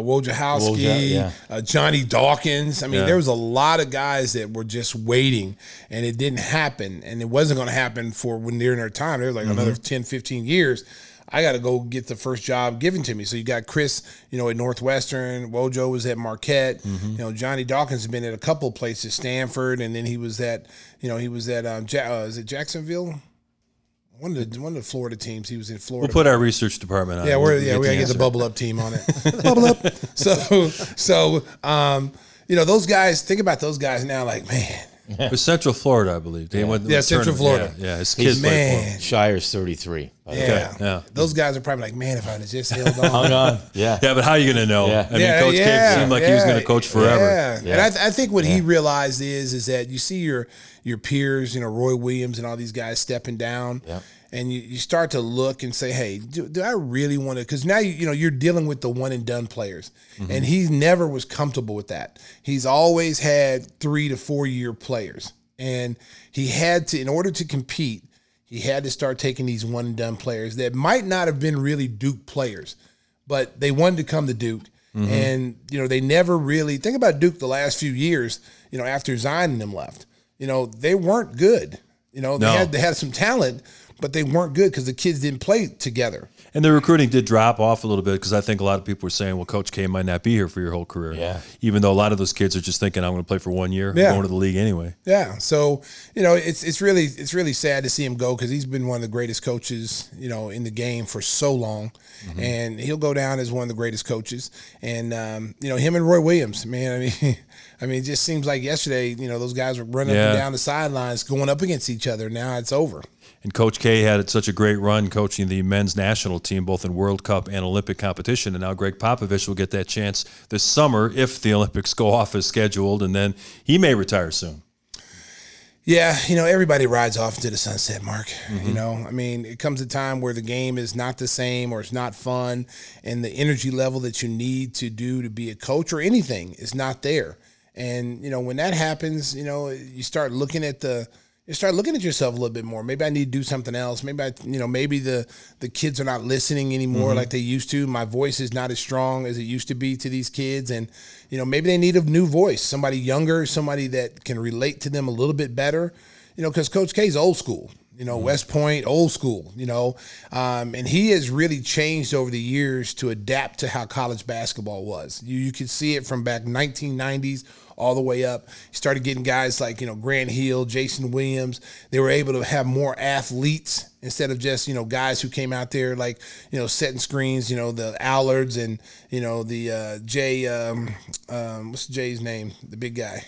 E: Wojciechowski,
F: Woj- yeah.
E: uh, Johnny Dawkins. I mean,
D: Yeah.
E: there was a lot of guys that were just waiting, and it didn't happen, and it wasn't going to happen for when they're in their time. There was like another 10, 15 years. I got to go get the first job given to me. So you got Chris, you know, at Northwestern. Wojo was at Marquette. You know, Johnny Dawkins has been at a couple of places, Stanford, and then he was at, you know, he was at, um, ja- uh, is it Jacksonville? One of the one of the Florida teams. He was in Florida.
D: we'll put our research department on.
E: Yeah, we're yeah we gotta get the bubble up team on it. bubble up. So so um, you know those guys. Think about those guys now. Like man,
D: It was Central Florida, I believe. They went-
E: Yeah, Central. Florida.
D: Yeah, yeah, his kids played
E: man,
F: Scheyer's 33. by the way.
E: yeah.
D: yeah.
E: Those guys are probably like, man, if I had just held on.
F: Hung on. Yeah.
D: Yeah, but how are you going to know?
F: Yeah.
D: I mean, Coach K seemed like he was going to coach forever.
E: Yeah,
F: Yeah.
E: and I, th- I think what he realized is is that you see your your peers, you know, Roy Williams and all these guys stepping down,
F: Yeah.
E: and you, you start to look and say, hey, do, do I really want to? Because now you you know you're dealing with the one and done players,
F: Mm-hmm.
E: and he never was comfortable with that. He's always had three to four year players, and he had to in order to compete. He had to start taking these one and done players that might not have been really Duke players, but they wanted to come to Duke. And, you know, they never really think about Duke the last few years, you know, after Zion and them left. You know, they weren't good. You know, they
D: No.
E: had they had some talent, but they weren't good because the kids didn't play together.
D: And the recruiting did drop off a little bit because I think a lot of people were saying, well, Coach K might not be here for your whole career.
F: Yeah.
D: Even though a lot of those kids are just thinking, I'm going to play for one year,
E: Yeah.
D: I'm going to the league anyway.
E: Yeah. So, you know, it's it's really it's really sad to see him go because he's been one of the greatest coaches, you know, in the game for so long. And he'll go down as one of the greatest coaches. And um, you know, him and Roy Williams, man, I mean I mean, it just seems like yesterday, you know, those guys were running up and down the sidelines going up against each other. Now it's over.
D: And Coach K had such a great run coaching the men's national team, both in World Cup and Olympic competition. And now Gregg Popovich will get that chance this summer if the Olympics go off as scheduled. And then he may retire soon.
E: Yeah, you know, everybody rides off into the sunset, Mark. Mm-hmm. You know, I mean, it comes a time where the game is not the same or it's not fun, and the energy level that you need to do to be a coach or anything is not there. And, you know, when that happens, you know, you start looking at the you start looking at yourself a little bit more. Maybe I need to do something else. Maybe I, you know, maybe the the kids are not listening anymore like they used to. My voice is not as strong as it used to be to these kids, and you know, maybe they need a new voice, somebody younger, somebody that can relate to them a little bit better. You know, because Coach K is old school. You know, West Point, old school. You know, um, and he has really changed over the years to adapt to how college basketball was. You you could see it from back 1990s all the way up. He started getting guys like, you know, Grant Hill, Jason Williams. They were able to have more athletes instead of just, you know, guys who came out there like, you know, setting screens, you know, the Allards and, you know, the uh, Jay, um, um, what's Jay's name? The big guy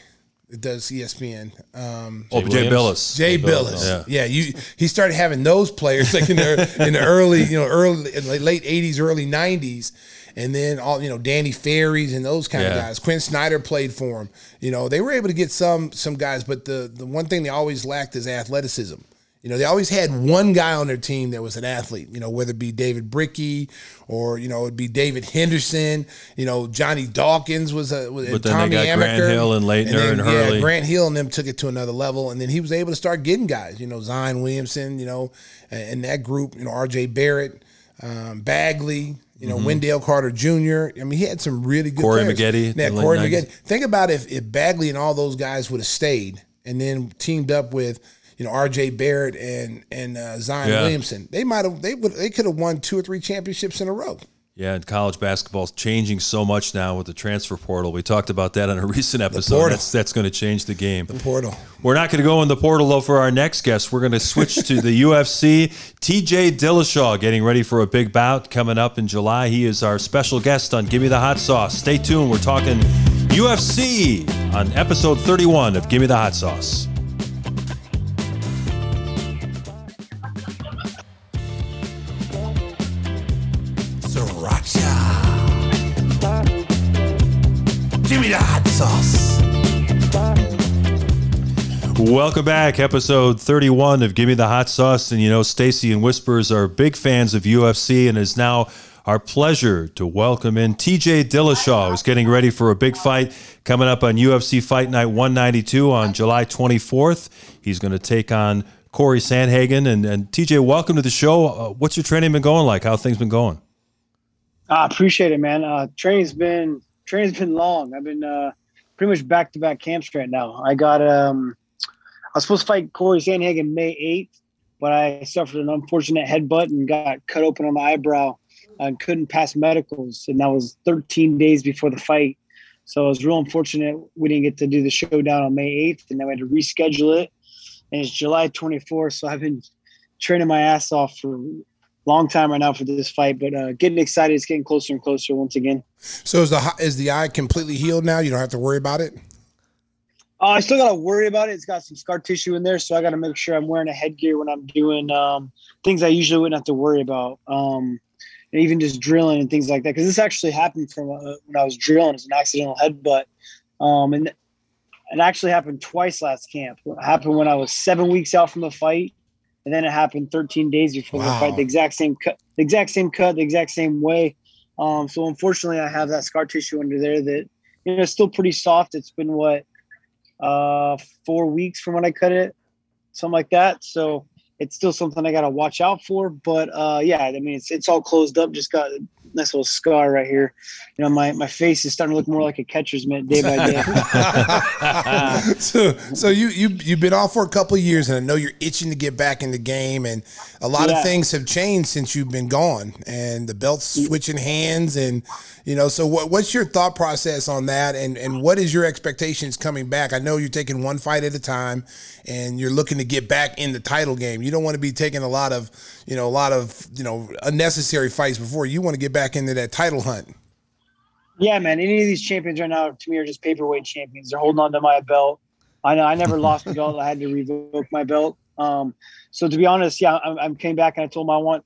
E: It does ESPN. Um,
D: Oh, Jay Bilas.
E: Jay Bilas. Yeah. you he started having those players like in the in the early, you know, early in the late 80s, early 90s. And then all, you know, Danny Ferries and those kind of guys. Quin Snyder played for him. You know, they were able to get some some guys, but the the one thing they always lacked is athleticism. You know, they always had one guy on their team that was an athlete, you know, whether it be David Bricky or, you know, it'd be David Henderson, you know, Johnny Dawkins was a was,
D: But
E: and
D: then they
E: Tommy
D: got Grant Hill and Laettner
E: then,
D: and
E: yeah,
D: Hurley.
E: Grant Hill and them took it to another level, and then he was able to start getting guys. You know, Zion Williamson. You know, and, and that group. You know, R.J. Barrett, um, Bagley. You know, Wendell Carter Jr. I mean, he had some really good
D: Mm-hmm. Corey
E: players.
D: Maggette,
E: Yeah, Corey
D: 90s.
E: Maggette. Think about if if Bagley and all those guys would have stayed and then teamed up with. You know, R.J. Barrett and and uh, Zion
D: Yeah.
E: Williamson. They might have. They would. They could have won two or three championships in a row.
D: Yeah, and college basketball's changing so much now with the transfer portal. We talked about that on a recent episode. That's that's going to change the game.
E: The portal.
D: We're not going to go in the portal though for our next guest. We're going to switch to the UFC. TJ Dillashaw getting ready for a big bout coming up in July. He is our special guest on Give Me the Hot Sauce. Stay tuned. We're talking UFC on episode 31 of Give Me the Hot Sauce. Welcome back, episode 31 of Give Me the Hot Sauce. And you know, Stacy and Whispers are big fans of UFC, and it's now our pleasure to welcome in TJ Dillashaw, who's getting ready for a big fight coming up on UFC Fight Night 192 on July 24th. He's going to take on Cory Sandhagen. And, and TJ, welcome to the show. Uh, what's your training been going like? How things been going?
C: I appreciate it, man. Uh, training's been training's been long. I've been uh, pretty much back to back camps right now. I got um, was supposed to fight Cory Sandhagen May 8th, but I suffered an unfortunate headbutt and got cut open on my eyebrow and couldn't pass medicals. And that was 13 days before the fight. So it was real unfortunate we didn't get to do the showdown on May 8th, and then we had to reschedule it. And it's July 24th. So I've been training my ass off for a long time right now for this fight, but uh, getting excited. It's getting closer and closer once again.
E: So is the is the eye completely healed now? You don't have to worry about it.
C: Uh, I still got to worry about it. It's got some scar tissue in there, so I got to make sure I'm wearing a headgear when I'm doing um, things I usually wouldn't have to worry about, um, and even just drilling and things like that. Because this actually happened from uh, when I was drilling. It's an accidental headbutt, um, and it actually happened twice last camp. It happened when I was seven weeks out from the fight, and then it happened 13 days before wow. the fight. The exact same cut, the exact same cut, the exact same way. Um, so unfortunately, I have that scar tissue under there that you know it's still pretty soft. It's been what uh, four weeks from when I cut it, something like that. So it's still something I got to watch out for. But uh, yeah, I mean, it's it's all closed up. Just got nice little scar right here. You know, my, my face is starting to look more like a catcher's mitt day by
E: day. so so you you you've been off for a couple of years, and I know you're itching to get back in the game. And a lot yeah. of things have changed since you've been gone, and the belt's mm. switching hands, and you know. So what what's your thought process on that, and and what is your expectations coming back? I know you're taking one fight at a time, and you're looking to get back in the title game. You don't want to be taking a lot of, you know, a lot of, you know, unnecessary fights before. You want to get back into that title hunt.
C: Yeah, man. Any of these champions right now to me are just paperweight champions. They're holding on to my belt. I know I never lost the belt. I had to revoke my belt. Um, so to be honest, yeah, I, I came back and I told them I want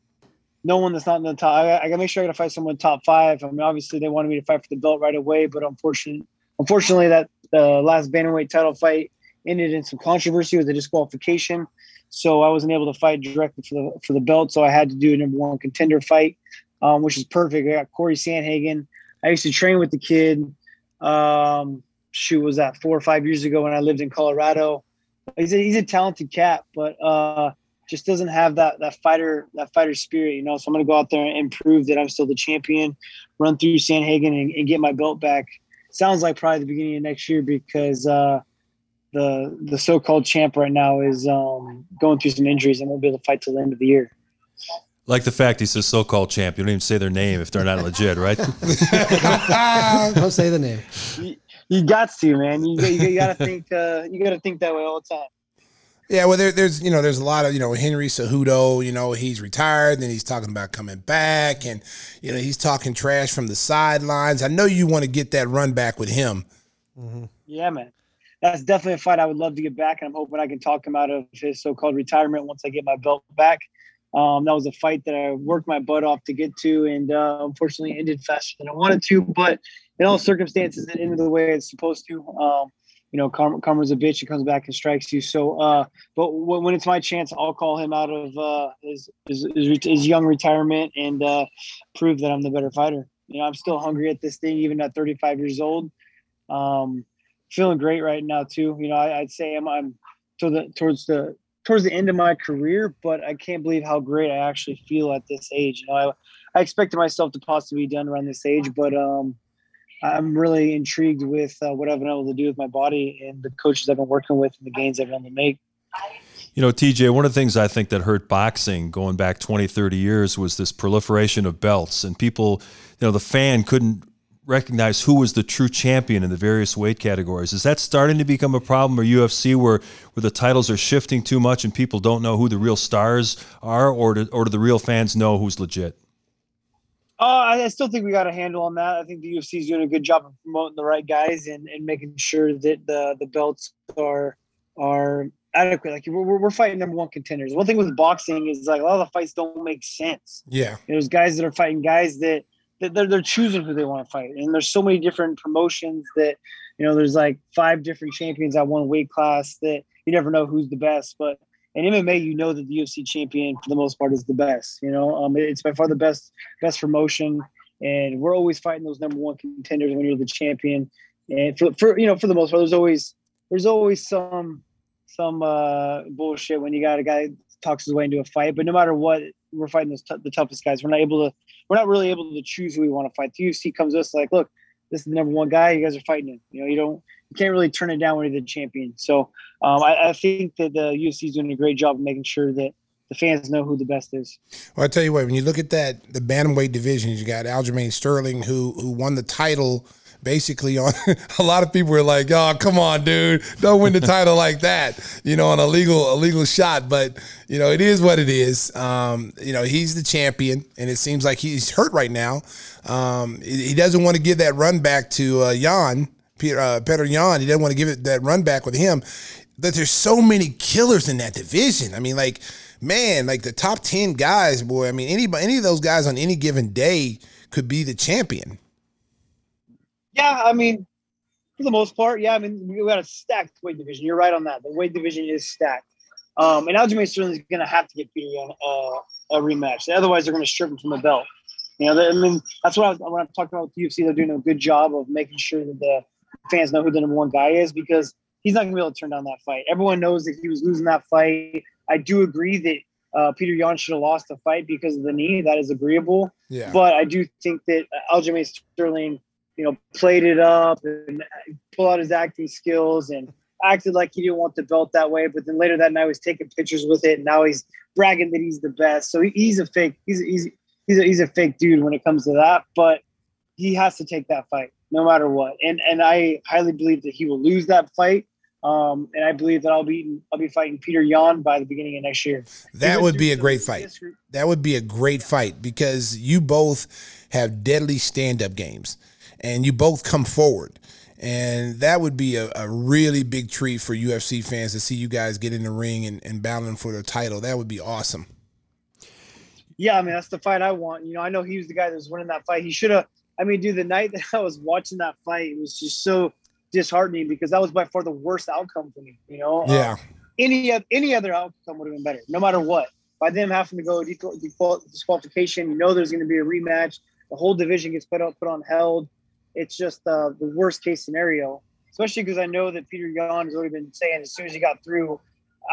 C: no one that's not in the top. I, I gotta make sure I gotta fight someone top five. I mean, obviously they wanted me to fight for the belt right away, but unfortunately, unfortunately, that the last bantamweight title fight ended in some controversy with a disqualification. So I wasn't able to fight directly for the for the belt. So I had to do a number one contender fight, um, which is perfect. I got Cory Sandhagen. I used to train with the kid. Um, shoot, was that four or five years ago when I lived in Colorado? He's a, he's a talented cat, but uh, just doesn't have that that fighter that fighter spirit, you know. So I'm gonna go out there and prove that I'm still the champion, run through Sandhagen and, and get my belt back. Sounds like probably the beginning of next year because uh, the the so-called champ right now is um, going through some injuries and won't be able to fight till the end of the year.
D: Like the fact he says so-called champ. You don't even say their name if they're not legit, right?
A: don't say the name.
C: You, you got to, man. You, you, you got to think. Uh, you got to think that way all the time.
E: Yeah, well, there, there's you know there's a lot of you know Henry Cejudo, you know he's retired, and he's talking about coming back, and you know he's talking trash from the sidelines. I know you want to get that run back with him.
C: Mm-hmm. Yeah, man that's definitely a fight I would love to get back, and I'm hoping I can talk him out of his so-called retirement once I get my belt back. Um, that was a fight that I worked my butt off to get to, and uh, unfortunately ended faster than I wanted to. But in all circumstances, it ended the way it's supposed to. Um, you know, karma, karma's a bitch. It comes back and strikes you. So, uh, but when it's my chance, I'll call him out of uh, his, his, his young retirement and uh, prove that I'm the better fighter. You know, I'm still hungry at this thing, even at 35 years old. Um, feeling great right now too. You know, I, would say I'm, I'm to the towards the towards the end of my career, but I can't believe how great I actually feel at this age. You know, I, I expected myself to possibly be done around this age, but um, I'm really intrigued with uh, what I've been able to do with my body and the coaches I've been working with and the gains I've been able to make.
D: You know, TJ, one of the things I think that hurt boxing going back 20, 30 years was this proliferation of belts and people, you know, the fan couldn't recognize who was the true champion in the various weight categories. Is that starting to become a problem or UFC where, where the titles are shifting too much and people don't know who the real stars are or do, or do the real fans know who's legit?
C: Uh, I still think we got a handle on that. I think the UFC is doing a good job of promoting the right guys and, and making sure that the, the belts are are adequate. Like we're, we're fighting number one contenders. One thing with boxing is like a lot of the fights don't make sense.
E: Yeah,
C: there's guys that are fighting guys that – they're they're choosing who they want to fight, and there's so many different promotions that you know there's like five different champions at one weight class that you never know who's the best, but in MMA, you know that the UFC champion for the most part is the best. You know, um, it's by far the best best promotion, and we're always fighting those number one contenders when you're the champion. And for, for you know, for the most part, there's always there's always some some uh, bullshit when you got a guy talks his way into a fight. But no matter what, we're fighting t- the toughest guys. We're not able to we're not really able to choose who we want to fight. The UFC comes to us like, look, this is the number one guy. You guys are fighting him. You know, you don't you can't really turn it down when you're the champion. So um, I, I, think that the UFC is doing a great job of making sure that the fans know who the best is.
E: Well, I tell you what, when you look at that, the bantamweight division, you got Aljamain Sterling, who who won the title basically on a lot of people were like, "Oh, come on, dude, don't win the title like that," you know, on a legal a legal shot. But you know, it is what it is. Um, you know, he's the champion, and it seems like he's hurt right now. Um, he doesn't want to give that run back to uh, Jan Peter uh, Petr Yan. He doesn't want to give it that run back with him. That there's so many killers in that division. I mean, like man, like the top ten guys, boy. I mean, anybody, any of those guys on any given day could be the champion.
C: Yeah, I mean, for the most part, yeah. I mean, we got a stacked weight division. You're right on that. The weight division is stacked. Um, and Aljamain Sterling is going to have to get Petr Yan uh, a rematch. Otherwise, they're going to strip him from the belt. You know, I mean, that's what I was, when I'm talking about the UFC. They're doing a good job of making sure that the fans know who the number one guy is because he's not going to be able to turn down that fight. Everyone knows that he was losing that fight. I do agree that uh, Petr Yan should have lost the fight because of the knee. That is agreeable. Yeah. But I do think that Aljamain Sterling, you know, played it up and pulled out his acting skills and acted like he didn't want the belt that way. But then later that night, was taking pictures with it, and now he's bragging that he's the best. So he's a fake. He's he's he's a, he's a fake dude when it comes to that. But he has to take that fight no matter what. And and I highly believe that he will lose that fight. Um, and I believe that I'll be I'll be fighting Petr Yan by the beginning of next year.
E: That would be a great fight. That would be a great fight because you both have deadly stand up games, and you both come forward. And that would be a, a, really big treat for UFC fans to see you guys get in the ring and, and battling for the title. That would be awesome.
C: Yeah, I mean that's the fight I want. You know, I know he was the guy that was winning that fight. He should have I mean, dude, the night that I was watching that fight, it was just so disheartening because that was by far the worst outcome for me. You know,
E: yeah. Uh,
C: any any other outcome would have been better, no matter what. By them having to go default disqualification, you know, there's going to be a rematch. The whole division gets put up, put on held. It's just uh, the worst case scenario, especially because I know that Petr Yan has already been saying as soon as he got through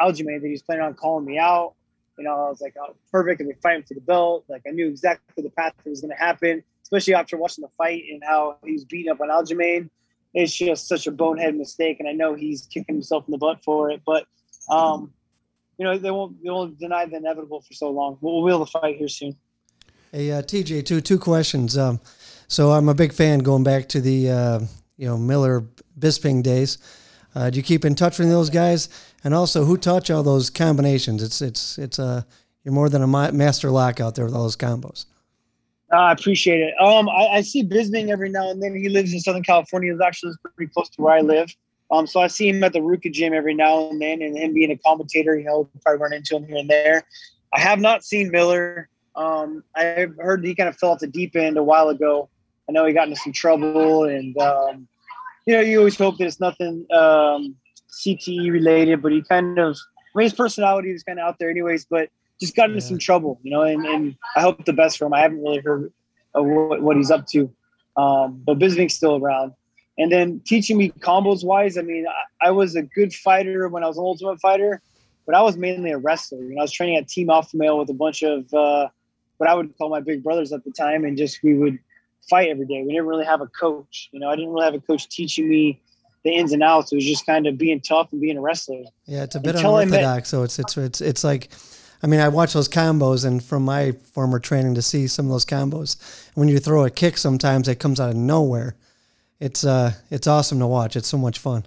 C: Aljamain that he's planning on calling me out. You know, I was like, oh, perfect. And we're fighting for the belt. Like I knew exactly the path that was going to happen especially after watching the fight and how he was beating up on Aljamain. It's just such a bonehead mistake, and I know he's kicking himself in the butt for it. But um, you know, they won't they won't deny the inevitable for so long. We'll, we'll be able to fight here soon.
A: Hey, uh, TJ, two two questions. Um, so I'm a big fan going back to the uh, you know Miller Bisping days. Uh, do you keep in touch with those guys? And also, who taught you all those combinations? It's it's it's a uh, you're more than a master lock out there with all those combos.
C: I appreciate it. Um, I, I, see Bisping every now and then. He lives in Southern California. He's actually pretty close to where I live. Um, so I see him at the Ruka gym every now and then, and him being a commentator, you know, probably run into him here and there. I have not seen Miller. Um, I've heard he kind of fell off the deep end a while ago. I know he got into some trouble, and um, you know, you always hope that it's nothing um, CTE related, but he kind of, I mean, his personality is kind of out there, anyways. But just got into yeah. some trouble, you know, and, and I hope the best for him. I haven't really heard of what, what he's up to. Um, but Bisping's still around. And then teaching me combos wise, I mean, I, I, was a good fighter when I was an ultimate fighter, but I was mainly a wrestler. You know, I was training at Team Alpha Male with a bunch of uh, what I would call my big brothers at the time, and just we would fight every day. We didn't really have a coach. You know, I didn't really have a coach teaching me the ins and outs. It was just kind of being tough and being a wrestler.
A: Yeah, it's a bit Until unorthodox. Met, so it's it's it's it's like I mean, I watch those combos, and from my former training to see some of those combos, when you throw a kick, sometimes it comes out of nowhere. It's uh, it's awesome to watch. It's so much fun.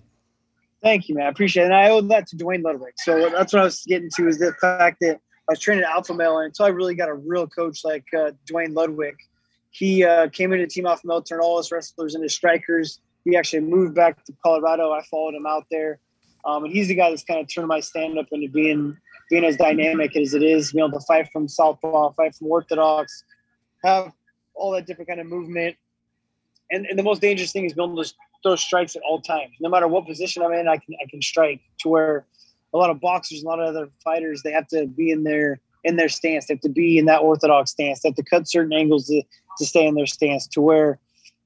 C: Thank you, man. I appreciate it. And I owe that to Duane Ludwig. So that's what I was getting to is the fact that I was training at Alpha Male, and until I really got a real coach like uh, Duane Ludwig, he uh, came into Team Alpha Male, turned all his wrestlers into strikers. He actually moved back to Colorado. I followed him out there. Um, and he's the guy that's kind of turned my stand up into being being as dynamic as it is, being able to fight from southpaw, fight from orthodox, have all that different kind of movement. And, and the most dangerous thing is being able to throw strikes at all times. No matter what position I'm in, I can I can strike to where a lot of boxers, a lot of other fighters, they have to be in their in their stance. They have to be in that orthodox stance. They have to cut certain angles to, to stay in their stance to where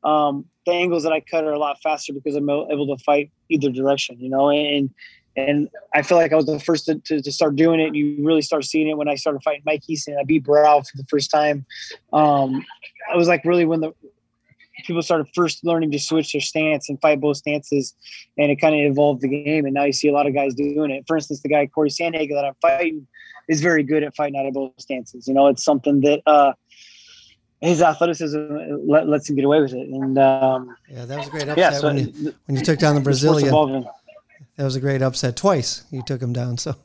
C: um, the angles that I cut are a lot faster because I'm able to fight either direction, you know, and, and I feel like I was the first to, to, to, start doing it. You really start seeing it when I started fighting Mike Easton. And I beat Barao for the first time. Um, I was like really when the people started first learning to switch their stance and fight both stances, and it kind of evolved the game. And now you see a lot of guys doing it. For instance, the guy Cory Sandhagen that I'm fighting is very good at fighting out of both stances. You know, it's something that uh, his athleticism let, lets him get away with it. And um,
A: yeah, that was a great upset yeah, so when, you, when you took down the Brazilian. That was a great upset twice. You took him down. So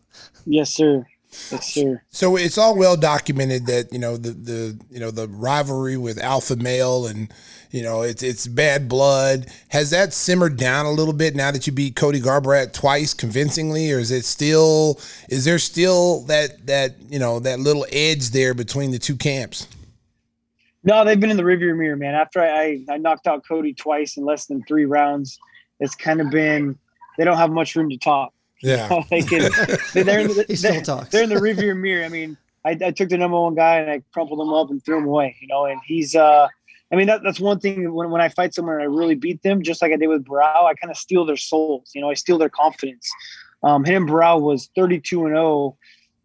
C: yes, sir. Yes, sir.
E: So it's all well documented that you know the the you know the rivalry with Alpha Male and you know it's it's bad blood. Has that simmered down a little bit now that you beat Cody Garbrandt twice convincingly, or is it still is there still that that you know that little edge there between the two camps?
C: No, they've been in the rearview mirror, man. After I, I knocked out Cody twice in less than three rounds, it's kind of been they don't have much room to talk.
E: Yeah, can,
C: they're, in the, he still talks. they're in the rearview mirror. I mean, I, I, took the number one guy and I crumpled him up and threw him away. You know, and he's. uh I mean, that, that's one thing when, when I fight someone and I really beat them, just like I did with Barao, I kind of steal their souls. You know, I steal their confidence. Um, him and Barao was 32 and 0,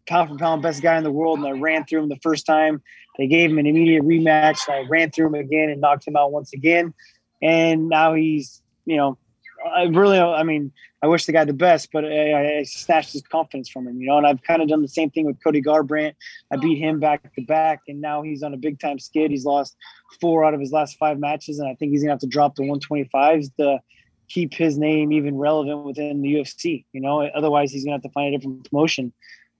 C: pound for pound best guy in the world, and I ran through him the first time. They gave him an immediate rematch. I ran through him again and knocked him out once again. And now he's, you know, I really, I mean, I wish the guy the best, but I, I snatched his confidence from him, you know. And I've kind of done the same thing with Cody Garbrandt. I beat him back to back, and now he's on a big time skid. He's lost four out of his last five matches, and I think he's gonna have to drop the 125s to keep his name even relevant within the UFC. You know, otherwise he's gonna have to find a different promotion.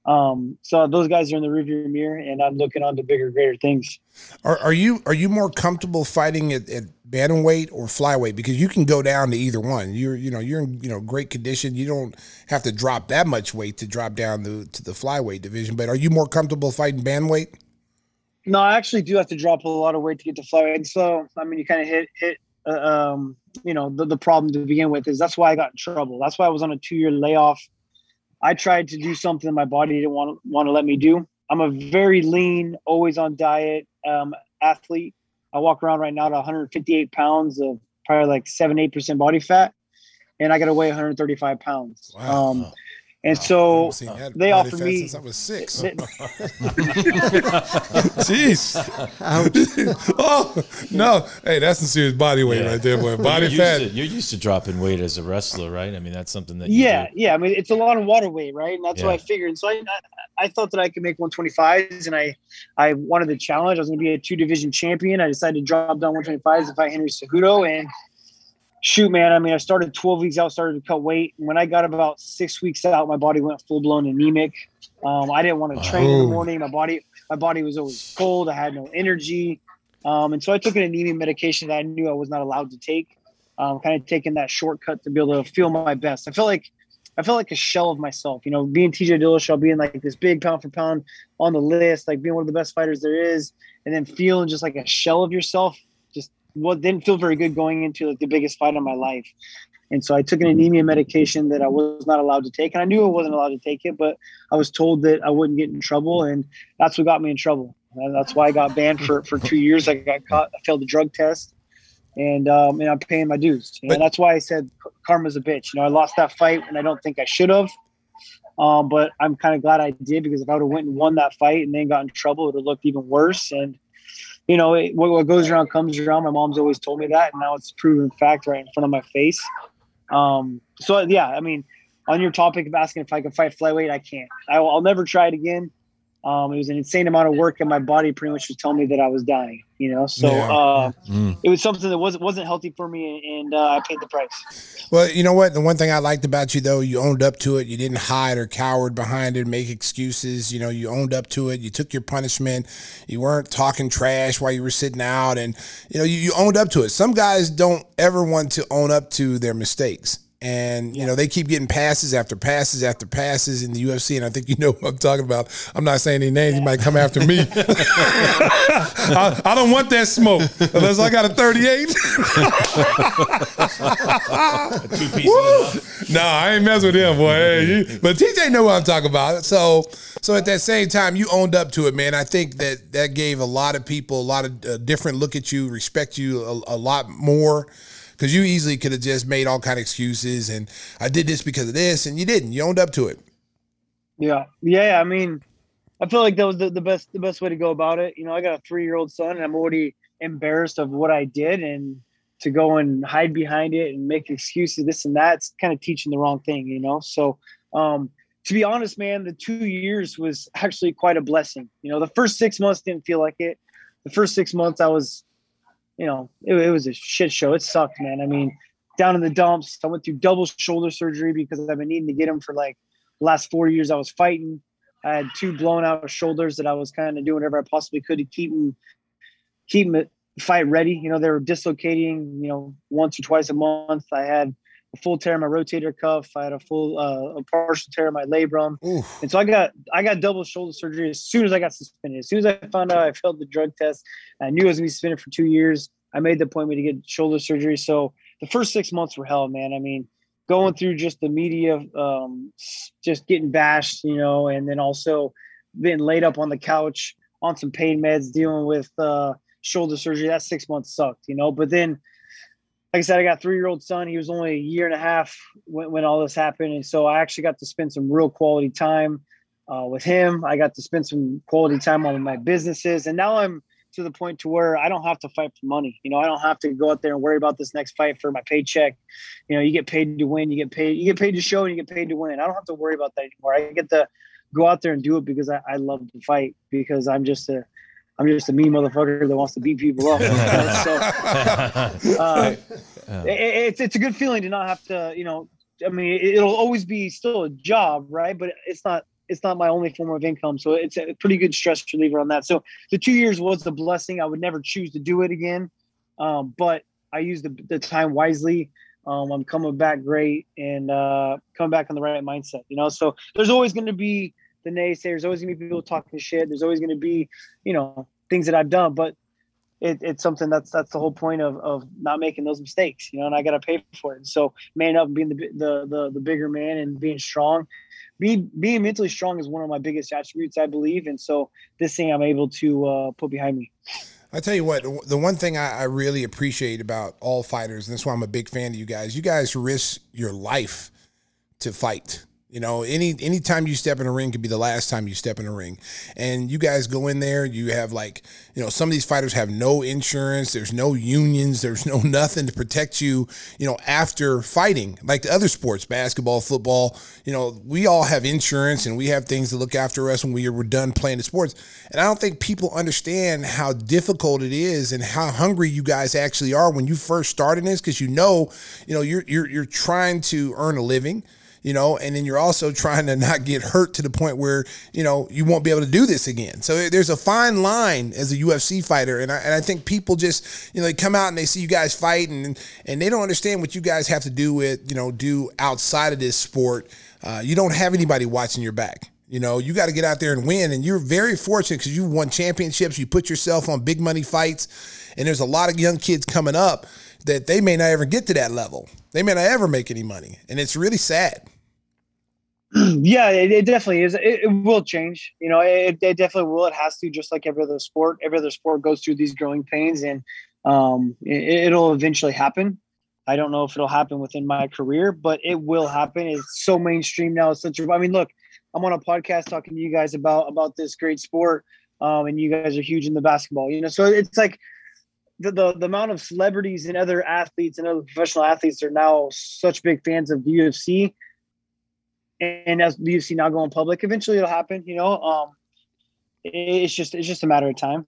C: Um, so those guys are in the rearview mirror, and I'm looking on to bigger, greater things.
E: Are, are you are you more comfortable fighting at, at bantamweight or flyweight? Because you can go down to either one. You're you know you're in you know great condition. You don't have to drop that much weight to drop down the, to the flyweight division. But are you more comfortable fighting bantamweight?
C: No, I actually do have to drop a lot of weight to get to flyweight. So I mean, you kind of hit hit uh, um, you know the, the problem to begin with is that's why I got in trouble. That's why I was on a two year layoff I tried to do something my body didn't want want to let me do. I'm a very lean, always on diet um, athlete. I walk around right now at 158 pounds of probably like seven, eight percent body fat, and I got to weigh 135 pounds. Wow. Um, and wow, so they offered me
E: since I was six. Jeez. oh no! Hey, that's some serious body weight yeah. right there, boy. Body
F: you're
E: fat.
F: To, you're used to dropping weight as a wrestler, right? I mean, that's something that.
C: yeah, yeah. I mean, it's a lot of water weight, right? And that's yeah. what I figured. And so I, I thought that I could make 125s, and I, I wanted the challenge. I was going to be a two division champion. I decided to drop down 125s and fight Henry Cejudo, and shoot, man, I mean, I started 12 weeks out, started to cut weight. And When I got about six weeks out, my body went full blown anemic. Um, I didn't want to train oh. in the morning. My body, my body was always cold. I had no energy. Um, and so I took an anemia medication that I knew I was not allowed to take. Um, kind of taking that shortcut to be able to feel my best. I felt like I felt like a shell of myself. You know, being TJ Dillashaw, being like this big pound for pound on the list, like being one of the best fighters there is, and then feeling just like a shell of yourself well didn't feel very good going into like the biggest fight of my life. And so I took an anemia medication that I was not allowed to take. And I knew I wasn't allowed to take it, but I was told that I wouldn't get in trouble. And that's what got me in trouble. And that's why I got banned for, for two years. I got caught, I failed the drug test. And, um, and I'm paying my dues. And that's why I said karma's a bitch. You know, I lost that fight and I don't think I should have. Um, but I'm kind of glad I did because if I would have went and won that fight and then got in trouble, it would have looked even worse. And you know, it, what, what, goes around comes around. My mom's always told me that, and now it's proven fact right in front of my face. Um, so yeah, I mean, on your topic of asking if I can fight flyweight, I can't. I, will never try it again. Um, it was an insane amount of work, and my body pretty much was telling me that I was dying. You know, so yeah. uh, mm. it was something that wasn't wasn't healthy for me, and uh, I paid the price.
E: Well, you know what? The one thing I liked about you, though, you owned up to it. You didn't hide or cowered behind it, make excuses. You know, you owned up to it. You took your punishment. You weren't talking trash while you were sitting out, and you know, you, you owned up to it. Some guys don't ever want to own up to their mistakes And you know they keep getting passes after passes after passes in the UFC, and I think you know what I'm talking about. I'm not saying any names; you might come after me. I, I, don't want that smoke unless I got a 38. Two pieces. no, I ain't mess with him, boy. Hey, but TJ know what I'm talking about. So, so at that same time, you owned up to it, man. I think that that gave a lot of people a lot of uh, different look at you, respect you a, a lot more because you easily could have just made all kind of excuses and I did this because of this, and you didn't. You owned up to it.
C: Yeah, yeah. I mean, I feel like that was the, the best the best way to go about it. You know, I got a three year old son, and I'm already embarrassed of what I did, and to go and hide behind it and make excuses, this and that, it's kind of teaching the wrong thing. You know, so. um to be honest, man, the two years was actually quite a blessing. You know, the first six months didn't feel like it. The first six months, I was you know, it, it was a shit show. It sucked, man. I mean, down in the dumps. I went through double shoulder surgery because I've been needing to get them for like last four years. I was fighting. I had two blown out shoulders that I was kind of doing whatever I possibly could to keep them, keep them fight ready. You know, they were dislocating. You know, once or twice a month. I had a full tear in my rotator cuff. I had a full, uh, a partial tear in my labrum, Oof. and so I got I got double shoulder surgery as soon as I got suspended. As soon as I found out I failed the drug test, I knew I was gonna be suspended for two years. I made the appointment to get shoulder surgery. So the first six months were hell, man. I mean, going through just the media, um, just getting bashed, you know, and then also being laid up on the couch on some pain meds, dealing with uh, shoulder surgery. That six months sucked, you know. But then like I said, I got three year old son. He was only a year and a half when, when all this happened. And so I actually got to spend some real quality time uh, with him. I got to spend some quality time on my businesses. And now I'm to the point to where I don't have to fight for money. You know, I don't have to go out there and worry about this next fight for my paycheck. You know, you get paid to win, you get paid, you get paid to show and you get paid to win. I don't have to worry about that anymore. I get to go out there and do it because I, I love to fight because I'm just a, I'm just a mean motherfucker that wants to beat people up. so, uh, it, it's it's a good feeling to not have to, you know. I mean, it'll always be still a job, right? But it's not it's not my only form of income, so it's a pretty good stress reliever on that. So the two years was a blessing. I would never choose to do it again, um, but I used the, the time wisely. Um, I'm coming back great and uh, coming back on the right mindset. You know, so there's always going to be the naysayers. There's always gonna be people talking shit. There's always gonna be, you know, things that I've done, but it, it's something that's that's the whole point of of not making those mistakes, you know. And I got to pay for it. So, man up, and being the, the the the bigger man, and being strong, being being mentally strong is one of my biggest attributes, I believe. And so, this thing I'm able to uh, put behind me.
E: I tell you what, the one thing I, I really appreciate about all fighters, and that's why I'm a big fan of you guys. You guys risk your life to fight. You know, any anytime you step in a ring could be the last time you step in a ring. And you guys go in there, you have like, you know, some of these fighters have no insurance, there's no unions, there's no nothing to protect you, you know, after fighting. Like the other sports, basketball, football, you know, we all have insurance and we have things to look after us when we are done playing the sports. And I don't think people understand how difficult it is and how hungry you guys actually are when you first started this because you know, you know, you're you're you're trying to earn a living you know, and then you're also trying to not get hurt to the point where, you know, you won't be able to do this again. So there's a fine line as a UFC fighter. And I, and I think people just, you know, they come out and they see you guys fight and, and they don't understand what you guys have to do with, you know, do outside of this sport. Uh, you don't have anybody watching your back. You know, you got to get out there and win. And you're very fortunate because you won championships. You put yourself on big money fights. And there's a lot of young kids coming up that they may not ever get to that level. They may not ever make any money. And it's really sad.
C: yeah, it, it, definitely is. It, it, will change. You know, it, it, definitely will. It has to, just like every other sport. Every other sport goes through these growing pains, and um, it, will eventually happen. I don't know if it'll happen within my career, but it will happen. It's so mainstream now. It's such a. I mean, look, I'm on a podcast talking to you guys about about this great sport, um, and you guys are huge in the basketball. You know, so it's like the, the, the amount of celebrities and other athletes and other professional athletes are now such big fans of the UFC and as the UFC now going public, eventually it'll happen. You know, um, it's just it's just a matter of time.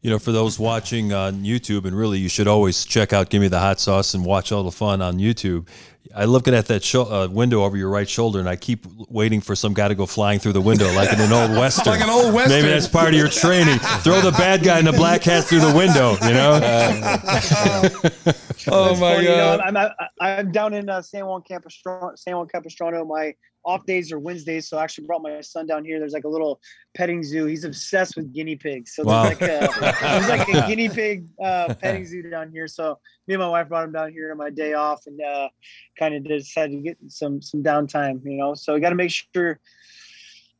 D: You know, for those watching on YouTube, and really, you should always check out "Give Me the Hot Sauce" and watch all the fun on YouTube. I looking at that uh, window over your right shoulder, and I keep waiting for some guy to go flying through the window, like in an old western.
E: like an old western.
D: Maybe that's part of your training. Throw the bad guy in the black hat through the window. You know.
E: oh my
C: funny, you know,
E: god!
C: I'm, I'm, I'm down in uh, San Juan Capistrano. San Juan Capistrano. My off days are Wednesdays, so I actually brought my son down here. There's like a little petting zoo. He's obsessed with guinea pigs. So
D: Wow.
C: there's like a there's like a guinea pig uh, petting zoo down here. So me and my wife brought him down here on my day off, and uh, kind of decided to get some some downtime. You know, so I got to make sure.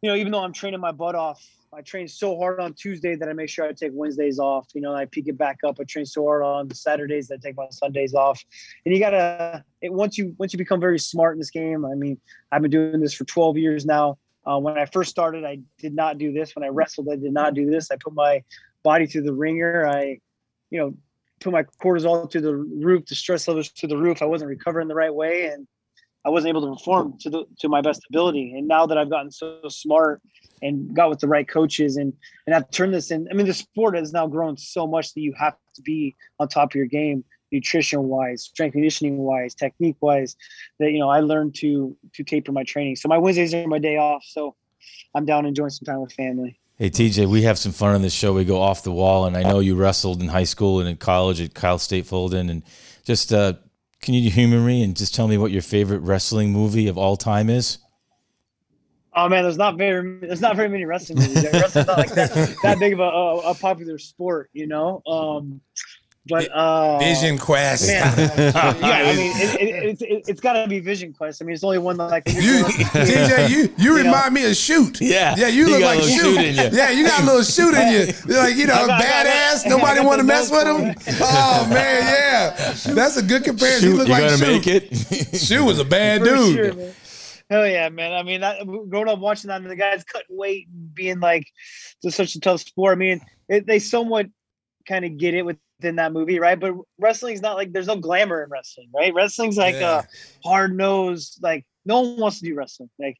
C: You know, even though I'm training my butt off, I train so hard on Tuesday that I make sure I take Wednesdays off. You know, I pick it back up. I train so hard on Saturdays that I take my Sundays off. And you gotta it, once you once you become very smart in this game. I mean, I've been doing this for 12 years now. Uh, when I first started, I did not do this. When I wrestled, I did not do this. I put my body through the ringer. I, you know, put my cortisol to the roof, the stress levels to the roof. I wasn't recovering the right way, and I wasn't able to perform to the to my best ability. And now that I've gotten so smart and got with the right coaches and and I've turned this in. I mean, the sport has now grown so much that you have to be on top of your game, nutrition wise, strength conditioning wise, technique wise. That you know, I learned to to taper my training. So my Wednesdays are my day off. So I'm down enjoying some time with family.
F: Hey TJ, we have some fun on this show. We go off the wall, and I know you wrestled in high school and in college at Cal State Fullerton. And just, uh, can you humor me and just tell me what your favorite wrestling movie of all time is?
C: Oh man, there's not very there's not very many wrestling movies. Wrestling's not like that, that big of a, a, popular sport, you know. Um, but uh,
E: Vision Quest.
C: Man, yeah, I mean, it, it, it's it, it's got to be Vision Quest. I mean, it's only one that like
E: You, TJ, you you remind me of shoot.
F: Yeah.
E: yeah, you
F: You
E: look like shoot.
F: shoot in you.
E: Yeah, you got a little shoot in you. You're like you know,
C: I got- I got-
E: badass. Nobody want to mess with him. Oh man, yeah, that's a good comparison. you
F: Shoot,
E: look
F: you
E: like
F: gonna
E: shoot.
F: make it?
E: Shoot was a bad
C: For
E: dude.
C: sure, man. Hell yeah, man. I mean, that, growing up watching that, and the guys cutting weight and being like, just such a tough sport. I mean, it, they somewhat kind of get it within that movie, right? But wrestling's not like there's no glamour in wrestling, right? Wrestling's like
E: Yeah.
C: a hard nosed, like no one wants to do wrestling. Like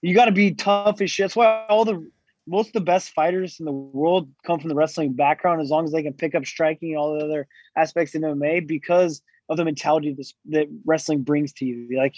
C: you got to be tough as shit. That's why all the most of the best fighters in the world come from the wrestling background, as long as they can pick up striking and all the other aspects in MMA because of the mentality this, that wrestling brings to you. Like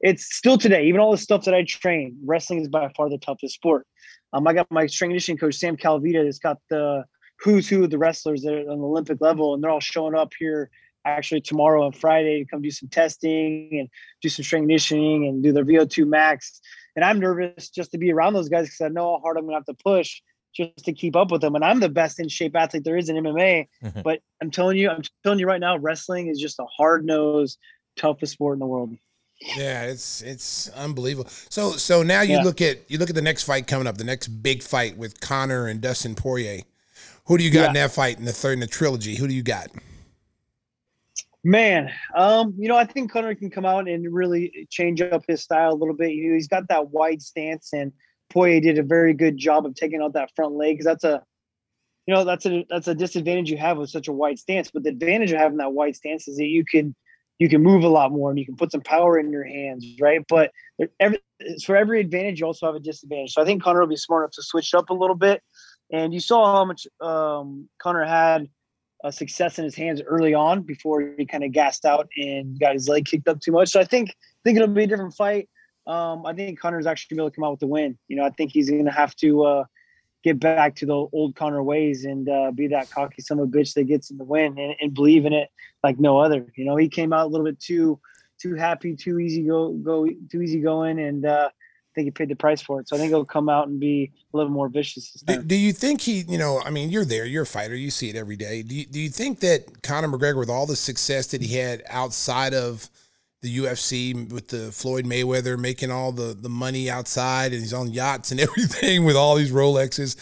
C: it's still today, even all the stuff that I train, wrestling is by far the toughest sport. Um, I got my strength conditioning coach Sam Calavitta that's got the who's who of the wrestlers that are on the Olympic level, and they're all showing up here actually tomorrow and Friday to come do some testing and do some strength conditioning and do their VO2 max. And I'm nervous just to be around those guys because I know how hard I'm gonna have to push just to keep up with them. And I'm the best in shape athlete there is in MMA. but I'm telling you, I'm telling you right now, wrestling is just a hard nosed, toughest sport in the world.
E: Yeah, it's it's unbelievable. So so now you
C: Yeah.
E: look at you look at the next fight coming up, the next big fight with Conor and Dustin Poirier. Who do you got in that fight in the third in the trilogy? Who do you got?
C: Man, um, you know, I think Conor can come out and really change up his style a little bit. You know, he's got that wide stance, and Poirier did a very good job of taking out that front leg because that's a, you know, that's a that's a disadvantage you have with such a wide stance. But the advantage of having that wide stance is that you can you can move a lot more and you can put some power in your hands, right? But there- every, for every advantage, you also have a disadvantage. So I think Conor will be smart enough to switch up a little bit. And you saw how much um, Conor had uh, success in his hands early on before he kind of gassed out and got his leg kicked up too much. So I think think it'll be a different fight. Um, I think Conor's actually able to come out with the win. You know, I think he's gonna have to uh, get back to the old Conor ways and uh, be that cocky son of a bitch that gets in the win and, and believe in it like no other. You know, he came out a little bit too too happy, too easy go go too easy going, and uh, I think he paid the price for it. So I think he'll come out and be a little more vicious this
E: Do,
C: time.
E: do you think he, you know, I mean, you're there, you're a fighter, you see it every day. Do you, do you think that Conor McGregor, with all the success that he had outside of the UFC, with the Floyd Mayweather making all the, the money outside and he's on yachts and everything with all these Rolexes,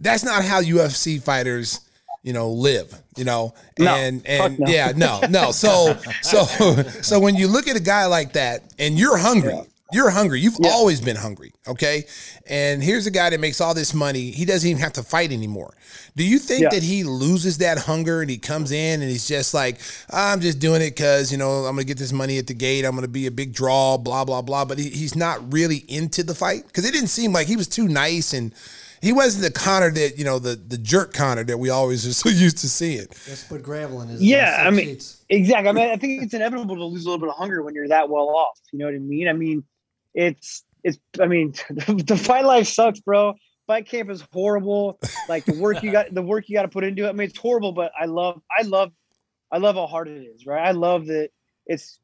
E: that's not how UFC fighters, you know, live, you know,
C: No,
E: and, and
C: no.
E: yeah, no, no. So, so, so when you look at a guy like that and you're hungry, you're hungry. You've always been hungry. Okay. And here's a guy that makes all this money. He doesn't even have to fight anymore. Do you think
C: Yeah.
E: that he loses that hunger and he comes in and he's just like, I'm just doing it because, you know, I'm going to get this money at the gate. I'm going to be a big draw, blah, blah, blah. But he, he's not really into the fight because it didn't seem like he was too nice and, he wasn't the Conor that you know the the jerk Conor that we always are so used to seeing.
A: Just put gravel in his.
C: Yeah, I mean,
A: sheets.
C: exactly. I mean, I think it's inevitable to lose a little bit of hunger when you're that well off. You know what I mean? I mean, it's it's. I mean, the fight life sucks, bro. Fight camp is horrible. Like the work you got, the work you got to put into it. I mean, it's horrible, but I love, I love, I love how hard it is. Right? I love that it's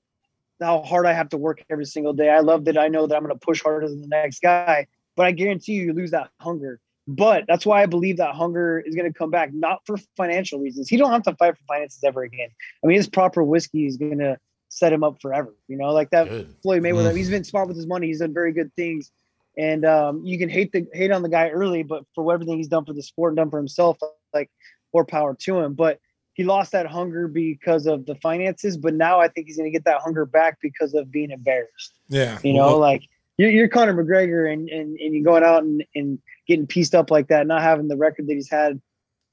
C: how hard I have to work every single day. I love that I know that I'm going to push harder than the next guy. But I guarantee you, you lose that hunger. But that's why I believe that hunger is going to come back, not for financial reasons. He don't have to fight for finances ever again. I mean, his proper whiskey is going to set him up forever. You know, like that
F: Good.
C: Floyd Mayweather.
F: Mm.
C: He's been smart with his money. He's done very good things. And um, you can hate the hate on the guy early, but for everything he's done for the sport and done for himself, like more power to him. But he lost that hunger because of the finances. But now I think he's going to get that hunger back because of being embarrassed.
E: Yeah,
C: You know, like you're, you're Conor McGregor and, and, and you're going out and, and getting pieced up like that, not having the record that he's had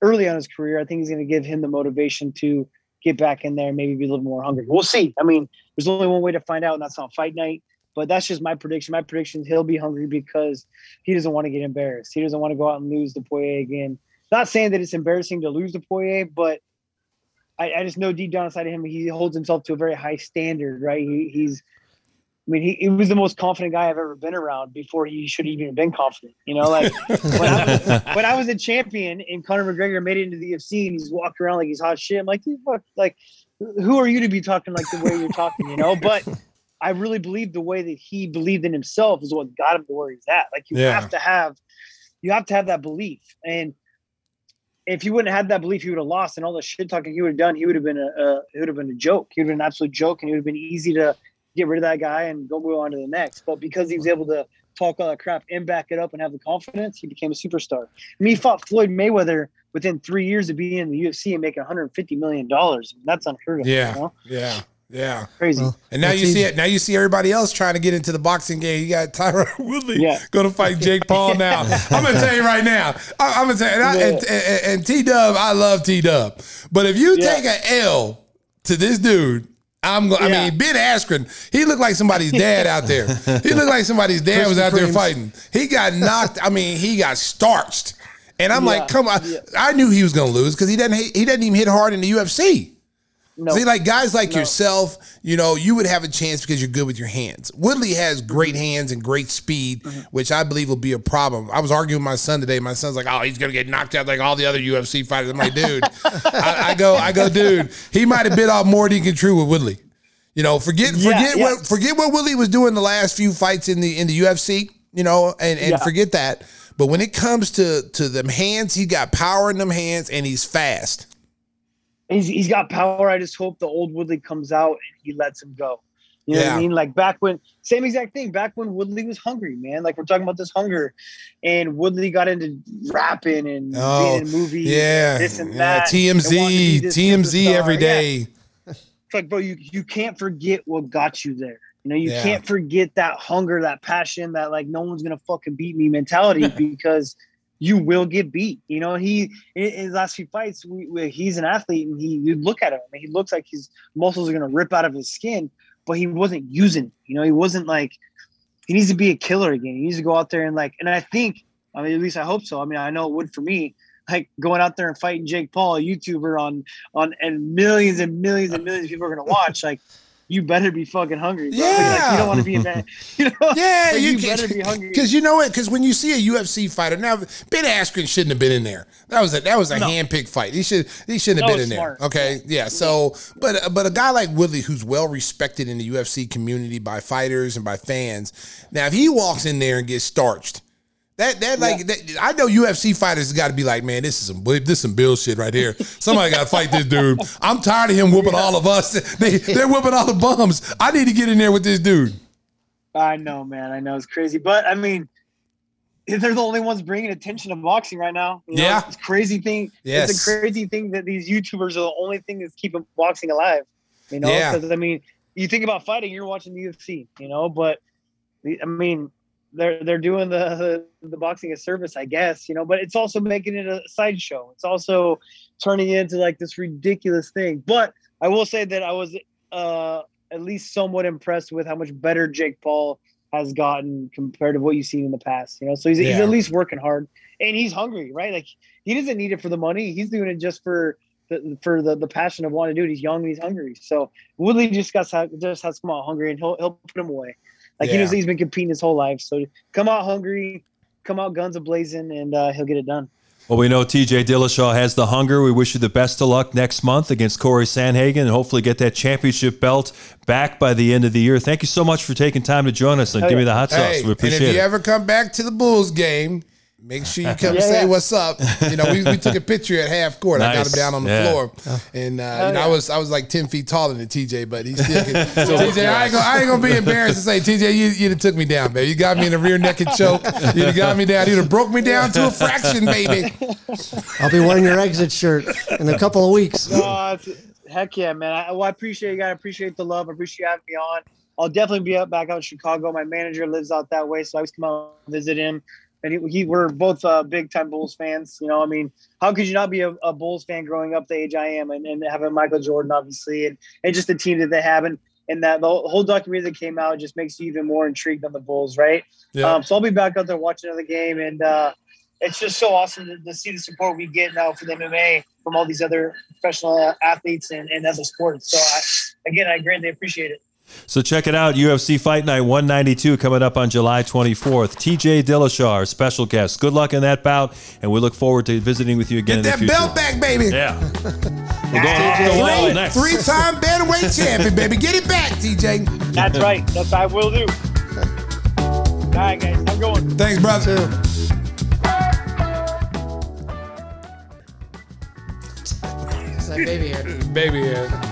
C: early on his career. I think he's going to give him the motivation to get back in there maybe be a little more hungry. We'll see. I mean, there's only one way to find out, and that's on fight night. But that's just my prediction. My prediction is he'll be hungry because he doesn't want to get embarrassed. He doesn't want to go out and lose to Poirier again. Not saying that it's embarrassing to lose to Poirier, but I, I just know deep down inside of him, he holds himself to a very high standard, right? He, he's, mean, he, he was the most confident guy I've ever been around before he should even have been confident. You know, like when, I was, when I was a champion and Conor McGregor made it into the UFC and he's walking around like he's hot shit. I'm like, "You fuck, like, who are you to be talking like the way you're talking? You know, but I really believe the way that he believed in himself is what got him to where he's at. Like you
E: Yeah.
C: have to have, you have to have that belief. And if he wouldn't have had that belief, he would have lost. And all the shit talking he would have done, he would have been a, a would have been a joke. He would have been an absolute joke, and it would have been easy to get rid of that guy and go move on to the next. But because he was able to talk all that crap and back it up and have the confidence, he became a superstar. I mean, he fought Floyd Mayweather within three years of being in the UFC and making 150 million dollars. That's unheard of.
E: yeah,
C: you know?
E: yeah, yeah.
C: crazy.
A: Well,
E: And now
A: That's
E: you see it. Now you see everybody else trying to get into the boxing game. You got Tyron Woodley
C: Yeah.
E: going to fight Jake Paul now. I'm gonna tell you right now. I, am gonna tell you, and, I- and, and, and T Dub, I love T Dub, but if you
C: Yeah.
E: take a L to this dude. I'm going. I mean, Ben Askren. He looked like somebody's dad out there. He looked like somebody's dad was out there fighting. He got knocked. I mean, he got starched. And I'm
C: Yeah.
E: like, come on.
C: Yeah.
E: I knew he was going to lose because he doesn't. He doesn't even hit hard in the UFC.
C: No.
E: See, like guys like
C: No.
E: yourself, you know, you would have a chance because you're good with your hands. Woodley has great hands and great speed,
C: Mm-hmm.
E: which I believe will be a problem. I was arguing with my son today. My son's like, "Oh, he's gonna get knocked out like all the other UFC fighters." I'm like, "Dude," I, I go, "I go, dude. He might have bit off more than he can chew with Woodley." You know, forget
C: Yeah,
E: forget
C: yeah.
E: what forget what Woodley was doing the last few fights in the in the UFC. You know, and and
C: Yeah.
E: forget that. But when it comes to to them hands, he got power in them hands, and he's fast.
C: He's he's got power. I just hope the old Woodley comes out and he lets him go. You know what I mean? Like back when, same exact thing. Back when Woodley was hungry, man. Like we're talking about this hunger, and Woodley got into rapping and
E: Oh,
C: being in movies.
E: Yeah,
C: this and
E: yeah.
C: that. and wanted to be
E: TMZ,
C: this
E: TMZ every day. Yeah.
C: It's like, bro, you you can't forget what got you there. You know, you
E: Yeah.
C: can't forget that hunger, that passion, that like no one's gonna fucking beat me mentality because you will get beat. You know, he in his last few fights, we, we, he's an athlete, and he you look at him, and he looks like his muscles are gonna rip out of his skin, but he wasn't using. it. You know, he wasn't like he needs to be a killer again. He needs to go out there and like, and I think, I mean, at least I hope so. I mean, I know it would for me. Like going out there and fighting Jake Paul, a YouTuber on on and millions and millions and millions of people are gonna watch. Like, you better be fucking hungry. Bro. Like,
E: Yeah.
C: you don't want to be in that. You know?
E: Yeah,
C: Like,
E: you,
C: you better be hungry.
E: because you know what? Because when you see a UFC fighter now, Ben Askren shouldn't have been in there. That was a that was a
C: No.
E: handpicked fight. He should he shouldn't have been in
C: smart.
E: there. Okay, yeah. So, but but a guy like Woodley, who's well respected in the UFC community by fighters and by fans, now if he walks in there and gets starched. That, that like that, I know UFC fighters got to be like, man, this is some this is some bullshit right here. Somebody got to fight this dude. I'm tired of him whooping all of us. They they're whooping all the bums. I need to get in there with this dude.
C: I know, man. I know it's crazy, but I mean, they're the only ones bringing attention to boxing right now. You know,
E: Yeah.
C: it's a crazy thing.
E: Yes.
C: It's a crazy thing that these YouTubers are the only thing that's keeping boxing alive. You know,
E: Yeah.
C: because I mean, you think about fighting, you're watching the UFC. You know, but I mean, they're they're doing the, the the boxing a service, I guess. You know, but it's also making it a sideshow. It's also turning it into like this ridiculous thing. But I will say that I was uh, at least somewhat impressed with how much better Jake Paul has gotten compared to what you've seen in the past. You know, so he's,
E: Yeah.
C: he's at least working hard and he's hungry, right? Like he doesn't need it for the money. He's doing it just for the for the, the passion of wanting to do it. He's young and he's hungry. So Woodley just got just has come out hungry and he'll he'll put him away. Like he knows he's been competing his whole life. So come out hungry, come out guns a blazing, and uh, he'll get it done.
D: Well, we know TJ Dillashaw has the hunger. We wish you the best of luck next month against Cory Sandhagen and hopefully get that championship belt back by the end of the year. Thank you so much for taking time to join us and
C: Oh,
D: give me the hot sauce.
E: Hey,
D: we
E: and if you
D: it.
E: ever come back to the Bulls game, make sure you come
C: Yeah,
E: say
C: yeah.
E: what's up. You know, we, we took a picture at half court. I got him down on the
D: Yeah.
E: floor, and uh, you know, I was I was like ten feet taller than TJ, but he still. Can, TJ, I ain't, gonna, I ain't gonna be embarrassed to say, TJ, you you done took me down, baby. You got me in a rear naked choke. You done got me down. You done broke me down to a fraction, baby.
A: I'll be wearing your exit shirt in a couple of weeks.
C: No, heck yeah, man. I, well, I appreciate you guys. I appreciate the love. I appreciate you having me on. I'll definitely be up back out in Chicago. My manager lives out that way, so I always come out and visit him. And he, he we're both uh, big time Bulls fans. You know, I mean, how could you not be a, a Bulls fan growing up the age I am, and, and having Michael Jordan, obviously, and, and just the team that they have, and and that the whole documentary that came out just makes you even more intrigued on the Bulls, right?
E: Yeah.
C: Um, so I'll be back out there watching another game, and uh, it's just so awesome to, to see the support we get now for the MMA from all these other professional athletes and, and other sports. So I, again, I greatly appreciate it.
D: So check it out. UFC Fight Night 192 coming up on July 24th. TJ Dillashaw, our special guest. Good luck in that bout, and we look forward to visiting with you again
E: Get
D: in
E: that
D: future.
E: belt back, baby.
D: Yeah. We're going off the wall
E: Three,
D: next.
E: three-time bantamweight champion, baby. Get it back, TJ.
C: That's right. That's what I will do. All right, guys. I'm going.
E: Thanks, brother.
A: It's that baby hair.
E: Baby, yeah.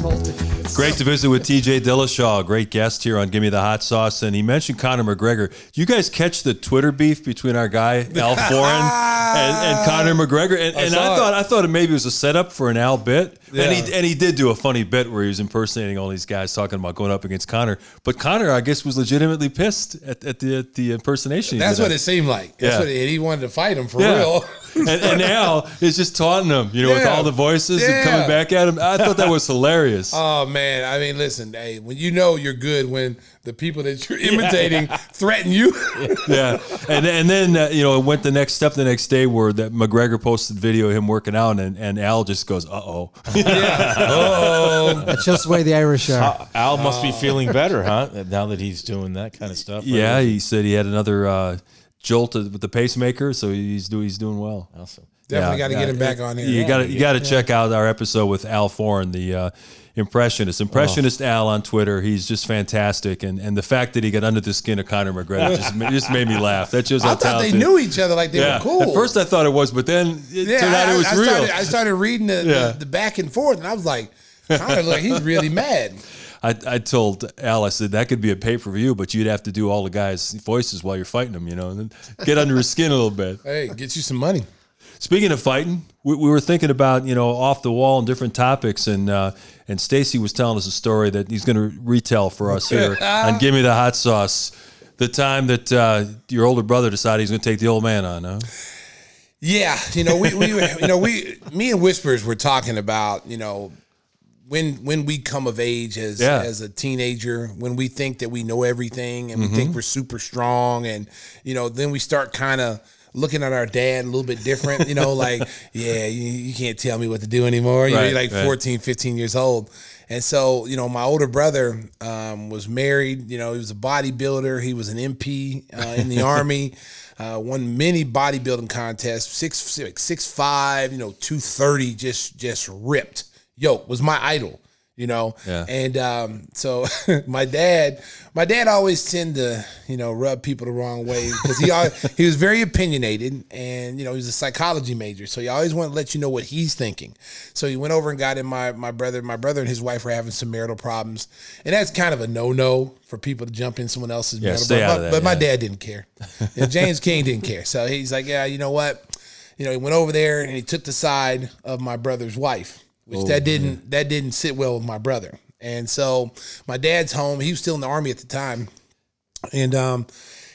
D: Great to visit with TJ Dillashaw, great guest here on Give Me the Hot Sauce. And he mentioned Conor McGregor. Do you guys catch the Twitter beef between our guy Al Foreman and, and Conor McGregor? And, and
E: saw
D: I
E: it.
D: thought I thought it maybe was a setup for an Al bit. And he and he did do a funny bit where he was impersonating all these guys talking about going up against Conor. But Conor, I guess, was legitimately pissed at, at the at the impersonation.
E: That's what it seemed like. That's
D: Yeah.
E: what it, he wanted to fight him for
D: Yeah.
E: real.
D: and, and Al is just taunting him, you know, with all the voices and coming back at him. I thought that was hilarious.
E: Oh man, I mean, listen, hey, when you know you're good when the people that you're imitating threaten you.
D: yeah, and and then uh, you know it went the next step the next day where that McGregor posted video of him working out and, and Al just goes, uh oh,
E: oh,
A: That's just the way the Irish are.
F: Al must be feeling better, huh? Now that he's doing that kind of stuff.
D: yeah. He said he had another uh, jolt with the pacemaker, so he's do he's doing well.
F: Awesome.
E: definitely
D: Yeah,
E: got to
D: yeah.
E: get him back on here.
D: You got to you got to check out our episode with Al Foreman, the impressionist, oh. impressionist Al on Twitter. He's just fantastic, and and the fact that he got under the skin of Conor McGregor just just made me laugh. That shows
E: I
D: how
E: thought they knew each other, like they
D: yeah.
E: were cool.
D: At first, I thought it was, but then it
E: yeah,
D: turned out
E: I,
D: it was
E: I
D: real.
E: started, I started reading the,
D: Yeah.
E: the, the back and forth, and I was like, of like he's really mad.
D: I, I told Al, I said that could be a pay per view, but you'd have to do all the guys' voices while you're fighting them, you know, and then get under his skin a little bit.
E: Hey, get you some money.
D: Speaking of fighting, we, we were thinking about you know off the wall and different topics, and uh, and Stacy was telling us a story that he's going to retell for us here on Give Me the Hot Sauce. The time that uh, your older brother decided he's going to take the old man on, huh?
E: Yeah, you know, we, we you know, we me and Whispers were talking about, you know, when when we come of age as
D: Yeah.
E: as a teenager, when we think that we know everything and we
D: Mm-hmm.
E: think we're super strong and you know, then we start kind of looking at our dad a little bit different, you know, like, yeah, you, you can't tell me what to do anymore. You know,
D: Right,
E: you're like
D: right.
E: 14, 15 years old. And so, you know, my older brother um, was married. You know, he was a bodybuilder. He was an MP uh, in the army. Uh, won many bodybuilding contests. Six, six, six five. You know, two thirty. Just, just ripped. Yo, was my idol. You know,
D: Yeah.
E: and um, so my dad, my dad always tend to, you know, rub people the wrong way because he he was very opinionated, and you know, he was a psychology major, so he always wanted to let you know what he's thinking. So he went over and got in my my brother, my brother and his wife were having some marital problems, and that's kind of a no no for people to jump in someone else's marital.
D: stay
E: but,
D: out of
E: my-
D: that,
E: but my
D: yeah.
E: dad didn't care. Know, James King didn't care, so he's like, yeah, you know what, you know, he went over there and he took the side of my brother's wife which that didn't that didn't sit well with my brother. And so my dad's home. He was still in the army at the time, and um,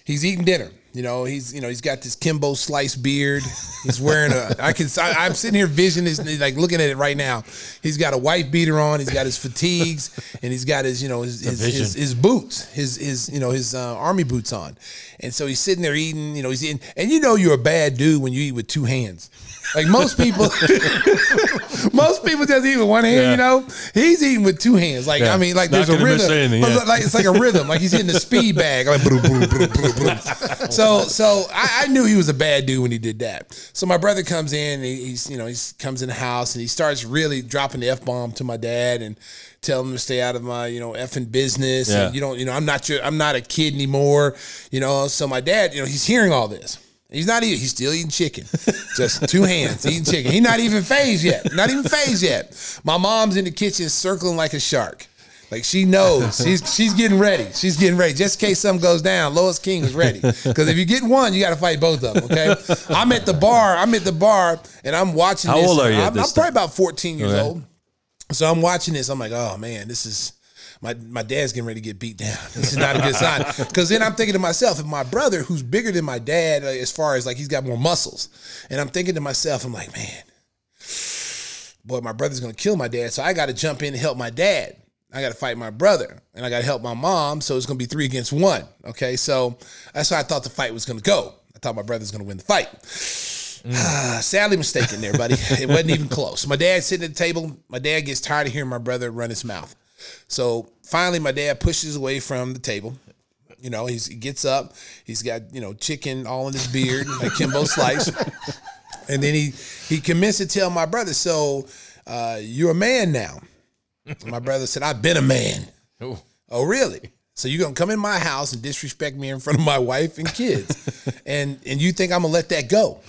E: he's eating dinner. You know, he's you know he's got this Kimbo slice beard. He's wearing a. I can. I, am sitting here visioning like looking at it right now. He's got a white beater on. He's got his fatigues, and he's got his you know his his, his, his, boots, his his you know his uh, army boots on. And so he's sitting there eating. You know he's eating, and you know you're a bad dude when you eat with two hands. Like most people, most people just eat with one hand. Yeah. You know, he's eating with two hands. Like yeah. I mean, like Not there's a rhythm. Anything, yeah. Like it's like a rhythm. Like he's hitting the speed bag. Like boom, boom, boom, boom, boom. So so I, I, knew he was a bad dude when he did that. So my brother comes in. And he's you know he comes in the house and he starts really dropping the f bomb to my dad and telling him to stay out of my you know effing business. Yeah. And you don't you know I'm not your I'm not a kid anymore. You know. So my dad you know he's hearing all this. He's not even. He's still eating chicken. Just two hands eating chicken. He's not even phased yet. Not even phased yet. My mom's in the kitchen circling like a shark. Like she knows. She's she's getting ready. She's getting ready. Just in case something goes down, Lois King is ready. Because if you get one, you got to fight both of them. Okay. I'm at the bar. I'm at the bar, and I'm watching.
D: How
E: this.
D: old are you?
E: I'm, I'm probably about 14 years okay. old. So I'm watching this. I'm like, oh man, this is my my dad's getting ready to get beat down. This is not a good sign. Because then I'm thinking to myself, if my brother, who's bigger than my dad, uh, as far as like he's got more muscles, and I'm thinking to myself, I'm like, man, boy, my brother's gonna kill my dad, so I got to jump in and help my dad. I got to fight my brother, and I got to help my mom. So it's gonna be three against one. Okay, so that's how I thought the fight was gonna go. I thought my brother's gonna win the fight. Mm. Sadly mistaken there, buddy. It wasn't even close. My dad sitting at the table. My dad gets tired of hearing my brother run his mouth. So finally, my dad pushes away from the table. You know, he gets up. He's got you know chicken all in his beard, like Kimbo Slice. And then he he commits to tell my brother, "So uh, you're a man now." my brother said, "I've been a man." Ooh. Oh, really? So you're gonna come in my house and disrespect me in front of my wife and kids, and and you think I'm gonna let that go?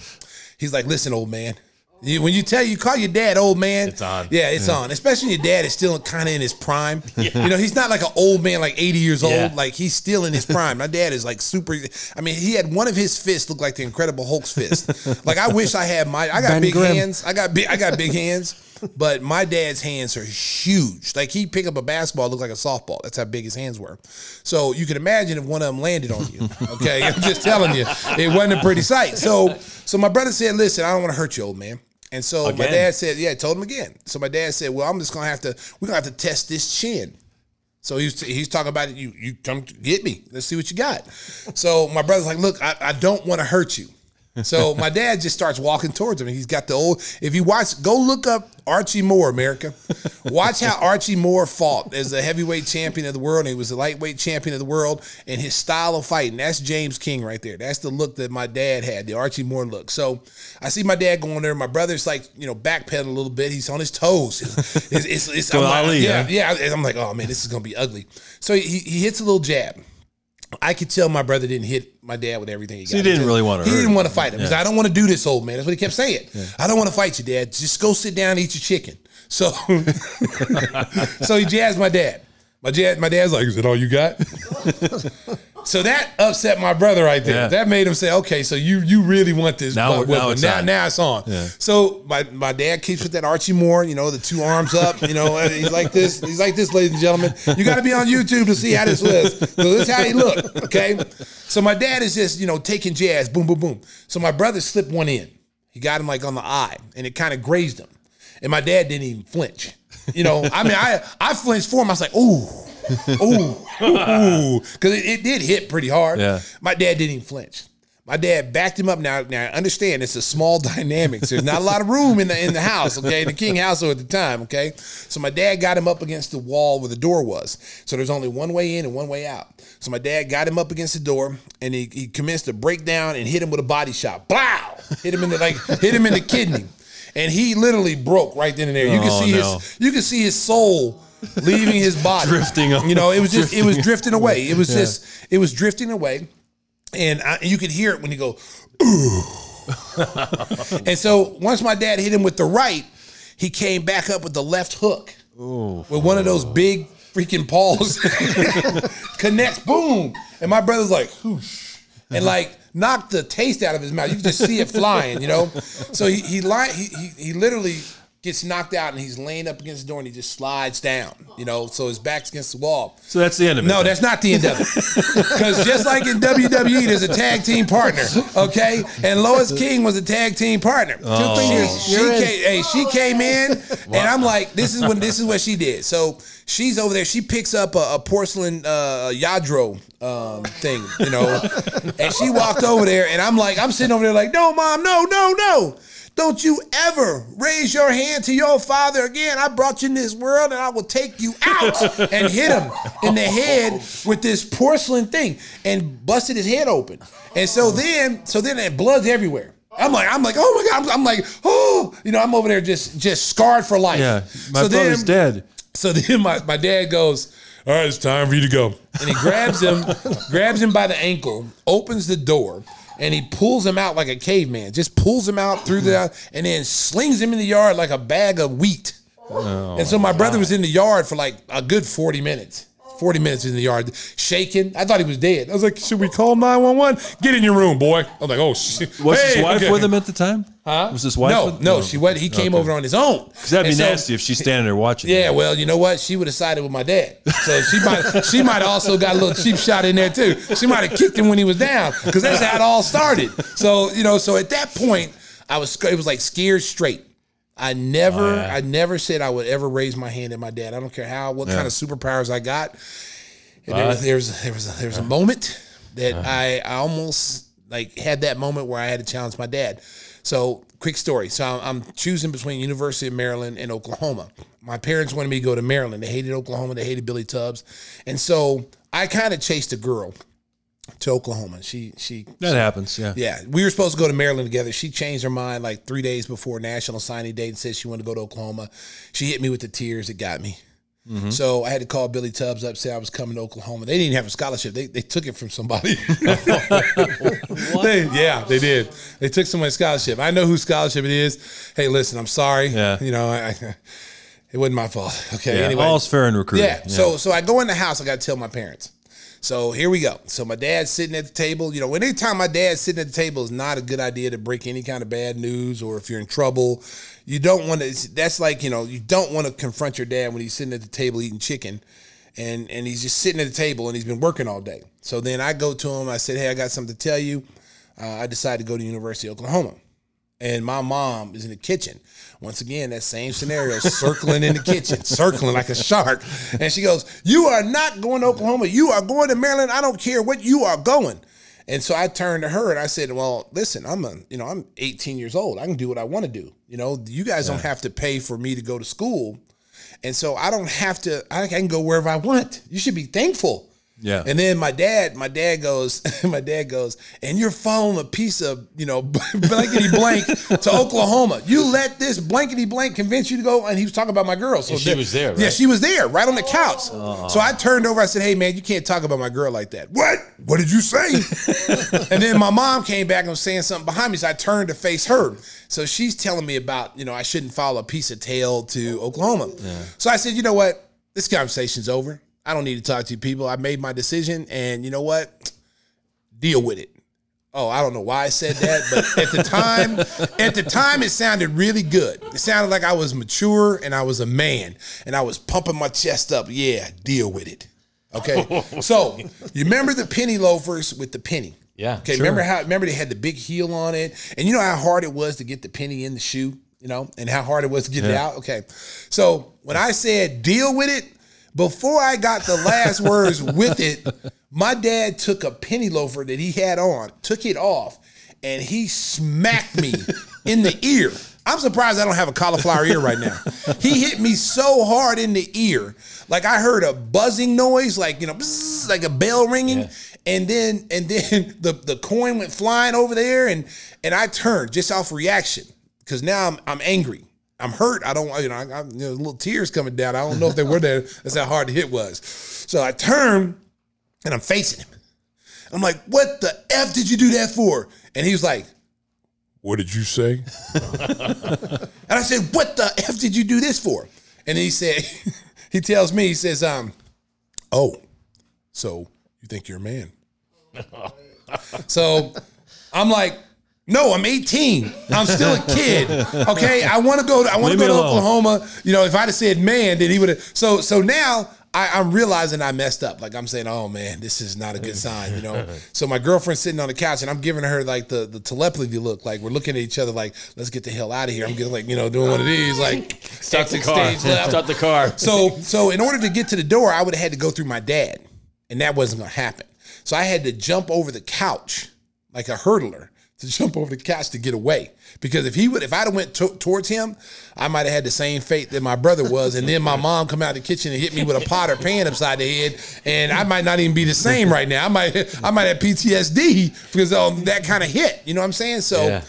E: He's like, "Listen, old man, when you tell you call your dad old man,
F: it's on.
E: Yeah, it's yeah. on. Especially your dad is still kind of in his prime. Yeah. You know, he's not like an old man, like eighty years old. Yeah. Like he's still in his prime. My dad is like super. I mean, he had one of his fists look like the Incredible Hulk's fist. like I wish I had my. I got ben big Grimm. hands. I got big. I got big hands. But my dad's hands are huge. Like he'd pick up a basketball, look like a softball. That's how big his hands were. So you can imagine if one of them landed on you. Okay, I'm just telling you, it wasn't a pretty sight. So, so my brother said, "Listen, I don't want to hurt you, old man." And so again. my dad said, yeah, I told him again. So my dad said, well, I'm just gonna have to, we're gonna have to test this chin. So he's he's talking about it. You you come get me. Let's see what you got. So my brother's like, look, I, I don't want to hurt you. So my dad just starts walking towards him. He's got the old. If you watch, go look up Archie Moore, America. Watch how Archie Moore fought as a heavyweight champion of the world. And he was a lightweight champion of the world, and his style of fighting. That's James King right there. That's the look that my dad had, the Archie Moore look. So I see my dad going there. My brother's like, you know, backpedaling a little bit. He's on his toes. It's, it's, it's, it's like, Ali, yeah, yeah, yeah. I'm like, oh man, this is gonna be ugly. So he, he hits a little jab. I could tell my brother didn't hit my dad with everything he
D: so got. he didn't really want
E: to. He didn't want to fight him. Yeah. I don't want to do this, old man. That's what he kept saying. Yeah. I don't want to fight you, dad. Just go sit down and eat your chicken. So, so he jazzed my dad. My dad, my dad's like, "Is it all you got?" so that upset my brother right there. Yeah. That made him say, "Okay, so you you really want this?
D: Now, now,
E: it's now, now, it's on." Yeah. So my my dad keeps with that Archie Moore, you know, the two arms up, you know, he's like this. He's like this, ladies and gentlemen. You got to be on YouTube to see how this was. So this is how he looked. Okay. So my dad is just you know taking jazz, boom, boom, boom. So my brother slipped one in. He got him like on the eye, and it kind of grazed him. And my dad didn't even flinch. You know, I mean, I I flinched for him. I was like, ooh, ooh, ooh, because it, it, did hit pretty hard.
D: Yeah.
E: My dad didn't even flinch. My dad backed him up. Now, now understand it's a small dynamics. There's not a lot of room in the in the house. Okay, the King household at the time. Okay, so my dad got him up against the wall where the door was. So there's only one way in and one way out. So my dad got him up against the door, and he, he commenced to break down and hit him with a body shot. Blow! Hit him in the like hit him in the kidney and he literally broke right then and there. You can oh, see no. his you can see his soul leaving his body,
D: drifting.
E: You know, it was just it was drifting away. It was yeah. just it was drifting away, and I, you could hear it when he go. and so once my dad hit him with the right, he came back up with the left hook Ooh. with one of those big freaking paws. Connects, boom, and my brother's like, whoosh, and like knocked the taste out of his mouth. You can just see it flying, you know. So he he, li- he he he literally gets knocked out and he's laying up against the door and he just slides down, you know, so his back's against the wall.
D: So that's the end of it.
E: No, that's not the end of it. Because just like in WWE, there's a tag team partner, okay? And Lois King was a tag team partner.
D: Oh.
E: Two fingers. She came, hey, she came in, and I'm like, this is when this is what she did. So she's over there. She picks up a, a porcelain uh, Lladró um, thing, you know, and she walked over there, and I'm like, I'm sitting over there like, no, mom, no, no, no. Don't you ever raise your hand to your father again. I brought you in this world and I will take you out and hit him in the head with this porcelain thing and busted his head open. And so then, so then that blood's everywhere. I'm like, I'm like, oh my god, I'm, I'm like, oh, you know, I'm over there just just scarred for life.
D: Yeah, my
E: so
D: brother's
E: then,
D: dead.
E: so then my, my dad goes, All right, it's time for you to go. And he grabs him, grabs him by the ankle, opens the door, and he pulls him out like a caveman. Just pulls him out through the and then slings him in the yard like a bag of wheat. Oh and so my brother was in the yard for like a good 40 minutes. 40 minutes in the yard, shaking. I thought he was dead. I was like, should we call 911? Get in your room, boy. I'm like, oh, shit.
D: Was
E: Hey,
D: his wife
E: okay.
D: with him at the time? Huh? Was his wife?
E: No,
D: with
E: no, she was. He came
D: Okay.
E: over on his own.
D: Because that'd be
E: so-
D: nasty if she's standing there watching.
E: yeah, well, you know what? She would have sided with my dad, so she might she might have also got a little cheap shot in there too. She might have kicked him when he was down because that's how it all started. So you know, so at that point, I was it was like scared straight. I never
D: Oh, yeah.
E: I never said I would ever raise my hand at my dad. I don't care how what kind of superpowers I got. And there was there was there was a, there was a moment that
D: Uh-huh.
E: I I almost like had that moment where I had to challenge my dad. So quick story. So I'm, I'm choosing between University of Maryland and Oklahoma. My parents wanted me to go to Maryland. They hated Oklahoma. They hated Billy Tubbs, and so I kind of chased a girl to Oklahoma. She she
D: That happens. Yeah.
E: yeah, we were supposed to go to Maryland together. She changed her mind like three days before national signing Day and said she wanted to go to Oklahoma. She hit me with the tears. It got me. Mm-hmm. So I had to call Billy Tubbs up, say I was coming to Oklahoma. They didn't even have a scholarship. They, they took it from somebody. They- yeah, they did. They took someone's scholarship. I know whose scholarship it is. Hey, listen, I'm sorry.
D: Yeah.
E: You know, I, I, it wasn't my fault. Okay.
D: Yeah,
E: anyway,
D: all's fair in recruiting.
E: yeah. So so I go in the house. I got to tell my parents. So here we go. So my dad's sitting at the table. You know, anytime my dad's sitting at the table is not a good idea to break any kind of bad news or if you're in trouble. You don't want to. That's like you know you don't want to confront your dad when he's sitting at the table eating chicken, and and he's just sitting at the table and he's been working all day. So then I go to him. I said, Hey, I got something to tell you. Uh, I decided to go to University of Oklahoma and my mom is in the kitchen. Once again, that same scenario, circling in the kitchen, circling like a shark. And she goes, You are not going to Oklahoma. You are going to Maryland. I don't care what you are going. And so I turned to her and I said, Well, listen, I'm a, you know, I'm 18 years old. I can do what I want to do. You know, you guys don't have to pay for me to go to school. And so I don't have to, I can go wherever I want. You should be thankful.
D: Yeah.
E: And then my dad, my dad goes, my dad goes, and you're following a piece of, you know, blankety blank to Oklahoma. You let this blankety blank convince you to go. And he was talking about my girl. So
F: And she was there,
E: Yeah, she was there, right on the couch. Oh. So I turned over. I said, "Hey, man, you can't talk about my girl like that." What? What did you say? and then my mom came back and was saying something behind me. So I turned to face her. So she's telling me about, you know, I shouldn't follow a piece of tail to Oklahoma. So I said, you know what? This conversation's over. I don't need to talk to you people. I made my decision, and you know what? Deal with it. Oh, I don't know why I said that, but at the time, at the time, it sounded really good. It sounded like I was mature and I was a man, and I was pumping my chest up. Yeah, deal with it. Okay, so you remember the penny loafers with the penny?
F: Yeah,
E: Okay,
F: sure.
E: remember how? Remember they had the big heel on it, and you know how hard it was to get the penny in the shoe, you know, and how hard it was to get it out. Okay, so when I said deal with it, before I got the last words with it, my dad took a penny loafer that he had on, took it off, and he smacked me in the ear. I'm surprised I don't have a cauliflower ear right now. He hit me so hard in the ear, like I heard a buzzing noise, like you know, bzzz, like a bell ringing,
F: Yeah.
E: and then and then the the coin went flying over there, and and I turned just off reaction because now I'm I'm angry. I'm hurt. I don't, you know, I, I, you know, little tears coming down. I don't know if they were there. That's how hard the hit was. So I turn and I'm facing him. I'm like, what the F did you do that for? And he was like, what did you say? and I said, what the F did you do this for? And he said, he tells me, he says, um, oh, so you think you're a man? so I'm like, No, I'm 18. I'm still a kid. Okay, I want to go. I want to go to
D: alone.
E: Oklahoma. You know, if I'd have said man, then he would have. So, so now I, I'm realizing I messed up. Like I'm saying, oh man, this is not a good sign. You know. So my girlfriend's sitting on the couch, and I'm giving her like the the telepathy look. Like we're looking at each other, like let's get the hell out of here. I'm getting like you know doing one of these, like
F: Start the
E: exit
F: car.
E: stage left.
F: Start the car.
E: So so in order to get to the door, I would have had to go through my dad, and that wasn't gonna happen. So I had to jump over the couch like a hurdler to jump over the couch to get away. Because if he would, if I'd have went to, towards him, I might have had the same fate that my brother was, and then my mom come out of the kitchen and hit me with a pot or pan upside the head, and I might not even be the same right now. I might I might have PTSD because of that kind of hit. You know what I'm saying? So
F: Yeah.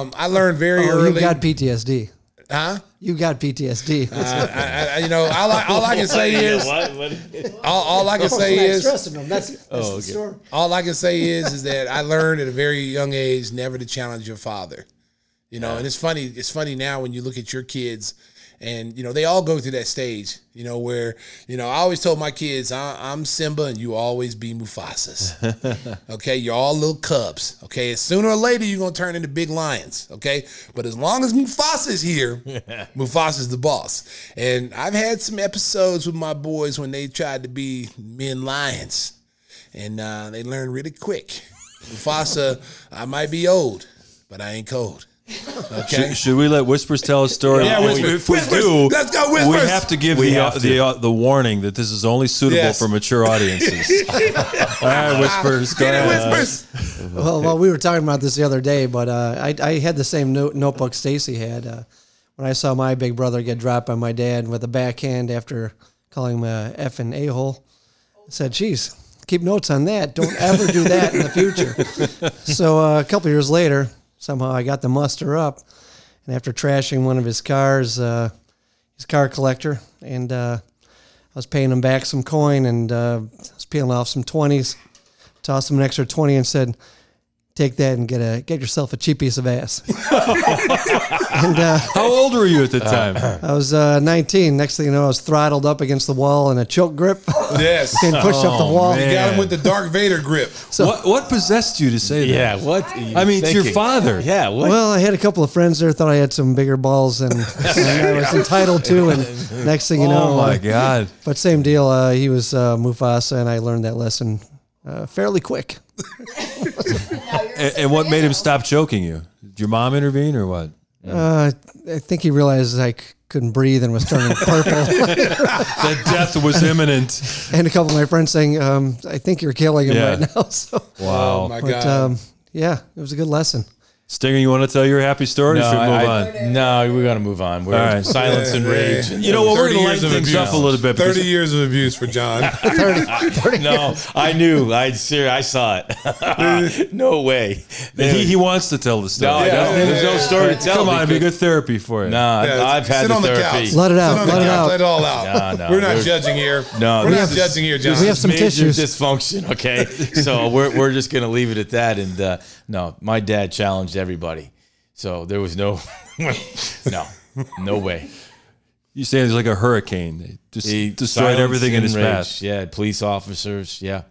E: um, I learned very
A: Oh,
E: early.
A: you got PTSD.
E: Huh?
A: You got PTSD.
E: Uh, I, I, I- you know, all I, all I can say is
F: What? What?
E: all, all I can oh, say is
A: stressing them. That's, that's oh, the story.
E: all I can say is is that I learned at a very young age never to challenge your father. You know, and it's funny. It's funny now when you look at your kids, and you know they all go through that stage. You know where you know I always told my kids I, I'm Simba and you always be Mufasas. okay, you're all little cubs. Okay, sooner or later you're gonna turn into big lions. Okay, but as long as Mufasa's here, Mufasa's the boss. And I've had some episodes with my boys when they tried to be men lions and uh, they learn really quick. Mufasa, I might be old, but I ain't cold. Okay.
D: Should, should we let Whispers tell a story?
E: Yeah,
D: If-
E: Whispers.
D: If we
E: Whispers.
D: do,
E: Let's go,
D: we have to give
F: We
D: the,
F: have
D: uh,
F: to.
D: the uh, the warning that this is only suitable
E: Yes.
D: for mature audiences. All right, Whispers. Go
E: Get
D: ahead.
E: whispers.
A: Well, well, we were talking about this the other day, but uh, I, I had the same note, notebook Stacy had. Uh, when I saw my big brother get dropped by my dad with a backhand after calling him a effing a hole, I said, "Geez, keep notes on that. Don't ever do that in the future." so uh, a couple years later, somehow I got the muster up, and after trashing one of his cars, uh, his car collector, and uh, I was paying him back some coin, and uh, I was peeling off some twenties tossed him an extra 20 and said, take that and get a get yourself a cheap piece of ass. and uh,
D: How old were you at the time?
A: I was uh, 19. Next thing you know, I was throttled up against the wall in a choke grip,
E: Yes.
A: getting pushed up the wall.
E: You got him with the Darth Vader grip.
D: what what possessed you to say that?
F: Yeah. What? are you
D: I mean, it's your father.
F: Yeah. What?
A: Well, I had a couple of friends there thought I had some bigger balls than, than I was entitled to, and next thing you know,
D: Oh my
A: uh,
D: God!
A: but same deal. Uh, he was uh, Mufasa, and I learned that lesson uh, fairly quick.
D: And, and what made him stop choking you? Did your mom intervene or what?
A: Uh, I think he realized I c- couldn't breathe and was turning purple.
D: That death was imminent.
A: and a couple of my friends saying, um, "I think you're killing him
D: Yeah.
A: right now." So,
D: Wow.
E: Oh my
A: but
E: God.
A: um, yeah, it was a good lesson.
D: Stinger, you want to tell your happy story? or
F: no,
D: should we move
F: I-
D: on?
F: no, we got to move on. We're
D: All right.
F: silence and rage.
E: yeah.
F: and-
D: You know what? We're
E: 30
D: going to
E: years
D: lighten
E: of
D: things
E: abuse.
D: up a little bit.
E: Thirty years of abuse for John.
A: 30, 30
F: No, I knew. I ser- I saw it. no way.
D: He, he wants to tell the story.
F: no, I
E: Yeah,
F: don't.
E: yeah,
F: There's no
E: yeah,
F: story to tell.
D: Come on, it'd be
F: because-
D: good therapy for you.
F: No, I-
E: Yeah,
F: I've had
E: sit
F: the
E: on the
F: therapy.
E: couch.
A: Let it out, let it out.
E: Let it all out.
F: No, no,
E: We're not judging here.
F: No,
E: we're not judging here, John.
A: we have some
F: major
A: tissues.
F: dysfunction. Okay, so we're we're just gonna leave it at that. And uh, no, my dad challenged everybody, so there was no, no, no way.
D: You say it's like a hurricane. It just
F: He
D: destroyed everything in his
F: rage.
D: path.
F: Yeah, police officers. Yeah,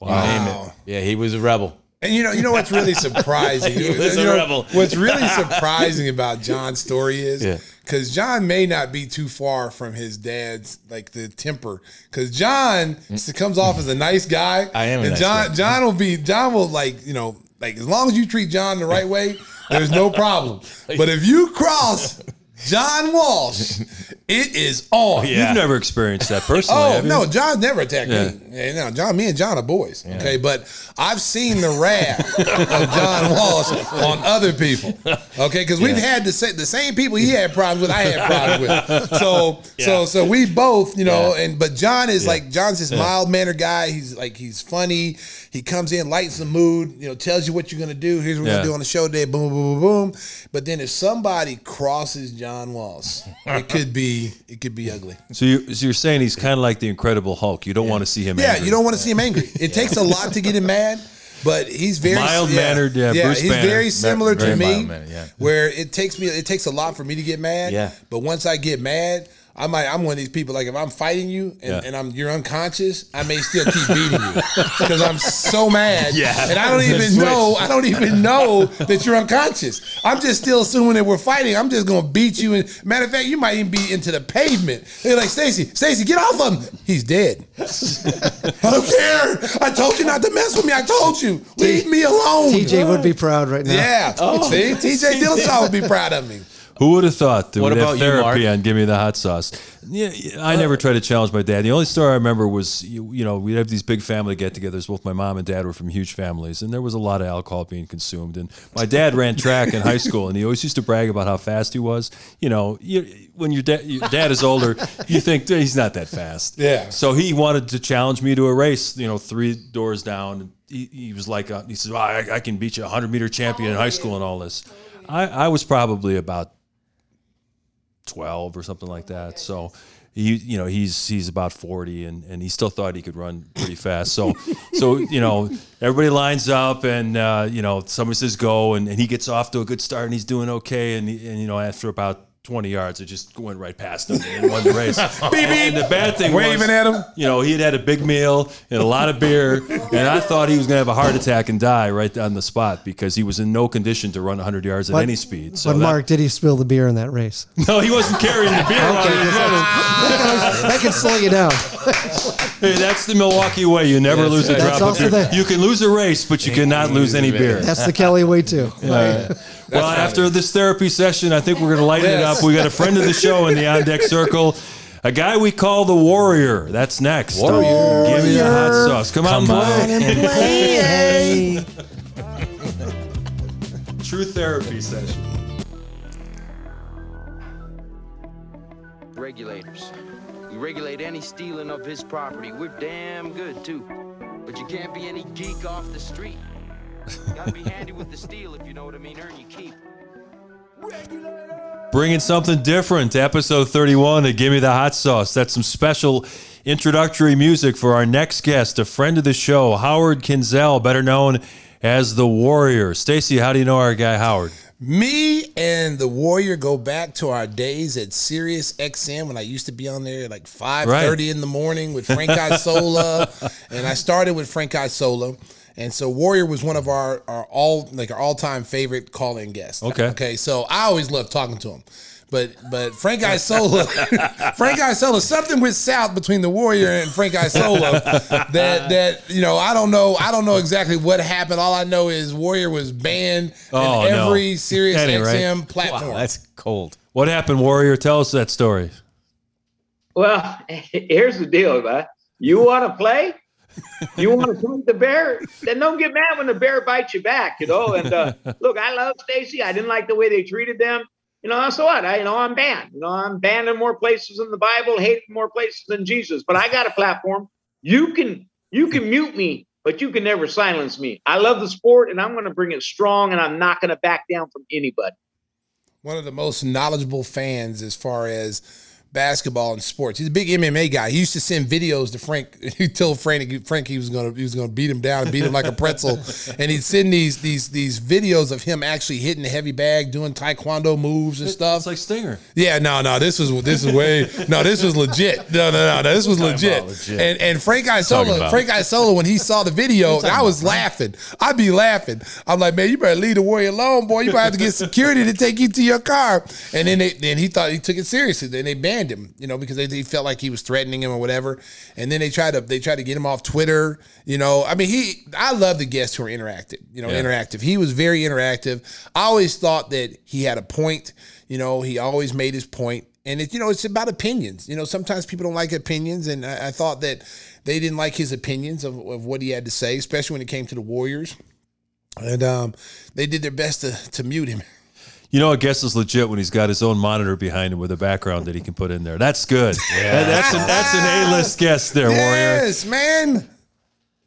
F: You
E: Wow.
F: name it. Yeah, he was a rebel.
E: And you know, you know what's really surprising?
F: He was
E: You
F: a
E: know,
F: rebel.
E: What's really surprising about John's story is
F: Yeah.
E: because John may not be too far from his dad's like the temper. Because John comes off as a nice guy.
F: Mm. I am a
E: and
F: nice
E: John
F: guy.
E: John will be John will like you know like as long as you treat John the right way, there's no problem. But if you cross John Walsh, it is on.
F: Yeah.
D: You've never experienced that personally.
E: Oh
D: have you?
E: no, John never attacked
D: Yeah.
E: me. Yeah, no, John, me and John are boys. Okay, but I've seen the wrath of John Walsh on other people. Okay, because we've had the same the same people he had problems with, I had problems with. So so so we both, you know, and but John is like John's this mild mannered guy. He's like he's funny. He comes in, lights the mood, you know, tells you what you're gonna do. Here's what we're gonna do on the show today. Boom, boom, boom, boom. But then if somebody crosses John Walsh, it could be it could be ugly.
D: So, you, so you're saying he's kind of like the Incredible Hulk. You don't want to see him.
E: Yeah,
D: angry.
E: you don't want to see him angry. It takes a lot to get him mad, but he's very
D: Mild-mannered, yeah, Bruce
E: he's
D: Banner.
E: very similar to me.
F: yeah.
E: Where it takes me, it takes a lot for me to get mad.
F: Yeah.
E: But once I get mad, I might. I'm one of these people. Like if I'm fighting you and,
D: Yeah.
E: and I'm you're unconscious, I may still keep beating you because I'm so mad.
D: Yeah.
E: And I don't even know. I don't even know that you're unconscious. I'm just still assuming that we're fighting. I'm just gonna beat you. And matter of fact, you might even be into the pavement. They're like, Stacy, Stacy, get off of him. He's dead. I don't care. I told you not to mess with me. I told you. Leave me alone.
A: TJ would be proud right now.
E: Yeah. See, TJ Dillashaw would be proud of me.
D: Who would have thought that
F: What
D: have
F: about you,
D: therapy
F: Mark?
D: on Give Me the Hot Sauce? Yeah, I never tried to challenge my dad. The only story I remember was, you, you know, we'd have these big family get-togethers. Both my mom and dad were from huge families, and there was a lot of alcohol being consumed. And my dad ran track in high school, and he always used to brag about how fast he was. You know, you, when your, da- your dad is older, you think "Eh, he's not that fast.
E: Yeah.
D: So he wanted to challenge me to a race. You know, three doors down. He, he was like, uh, he says, well, I, I can beat you, a hundred meter champion in high school, and all this. I, I was probably about 12 or something like that. So he, you know, he's he's about 40 and, and he still thought he could run pretty fast. So so you know, everybody lines up and uh, you know, somebody says go and, and he gets off to a good start and he's doing okay and, and you know, after about 20 yards, it just went right past him and won the race. Oh. And the bad thing
E: Waving
D: was,
E: at him.
D: you know, he had had a big meal and a lot of beer, and I thought he was going to have a heart attack and die right on the spot because he was in no condition to run 100 yards at
A: But-
D: any speed. So
A: but
D: that-
A: Mark, did he spill the beer in that race?
D: no, he wasn't carrying the beer. while he was
A: that can slow you down.
D: Hey, that's the Milwaukee way. You never lose a
A: That's
D: drop of
A: also
D: beer.
A: the-
D: You can lose a race, but you cannot lose any beer.
A: That's the Kelly way too.
D: Well, after this therapy session, I think we're going to lighten it up. We got a friend of the show in the on deck circle. A guy we call the Warrior. That's next.
F: Warrior.
D: Give me the hot sauce. Come, on,
F: Come
D: boy.
F: on
A: Hey.
D: True therapy session.
G: regulators. Regulate any stealing of his property. We're damn good, too. But you can't be any geek off the street. Gotta be handy with the steel, if you know what I mean. Earn your keep.
D: Bringing something different to episode 31 of Give Me the Hot Sauce. That's some special introductory music for our next guest, a friend of the show, Howard Kinzel, better known as the Warrior. Stacy, how do you know our guy Howard?
E: Me and the Warrior go back to our days at Sirius XM when I used to be on there at like five thirty in the morning with Frank Isola, and I started with Frank Isola. And so Warrior was one of our, our all like our all time favorite call in guests.
D: Okay.
E: Okay. So I always loved talking to him. But but Frank Isola, Frank Isola, something went south between the Warrior and Frank Isola that that you know I don't know I don't know exactly what happened. All I know is Warrior was banned
D: Oh,
E: on
D: no.
E: every Sirius
D: That ain't right.
E: XM platform.
F: Wow, that's cold.
D: What happened, Warrior? Tell us that story.
H: Well, here's the deal, man. You want to play? You want to play the bear? Then don't get mad when the bear bites you back, you know. And uh, look, I love Stacy. I didn't like the way they treated them. You know, so what? I, you know, I'm banned. You know, I'm banned in more places in the Bible, hated more places than Jesus. But I got a platform. You can, you can mute me, but you can never silence me. I love the sport, and I'm going to bring it strong, and I'm not going to back down from anybody.
E: One of the most knowledgeable fans as far as basketball and sports. He's a big MMA guy. He used to send videos to Frank. He told Frank Frank he was gonna he was gonna beat him down and beat him like a pretzel. and he'd send these these these videos of him actually hitting the heavy bag, doing taekwondo moves and stuff.
D: It's like Stinger.
E: Yeah, no, no, this was this is way no, this was legit. No, no, no, no this was legit.
F: legit.
E: And and Frank Isola. Frank Isola, when he saw the video, I was laughing. I'd be laughing. I'm like, man, you better leave the warrior alone, boy. You better have to get security to take you to your car. And then they then he thought he took it seriously. Then they banned him, you know, because they, they felt like he was threatening him or whatever. And then they tried to they tried to get him off Twitter. You know, I mean, he I love the guests who are interactive. You know,
D: Yeah.
E: interactive. He was very interactive. I always thought that he had a point. You know, he always made his point. And it, you know, it's about opinions. You know, sometimes people don't like opinions, and I, I thought that they didn't like his opinions of, of what he had to say, especially when it came to the Warriors. And um, they did their best to, to mute him.
D: You know, a guest is legit when he's got his own monitor behind him with a background that he can put in there. That's good. That- that's an, that's an A-list guest there, Warrior.
E: Yes, man.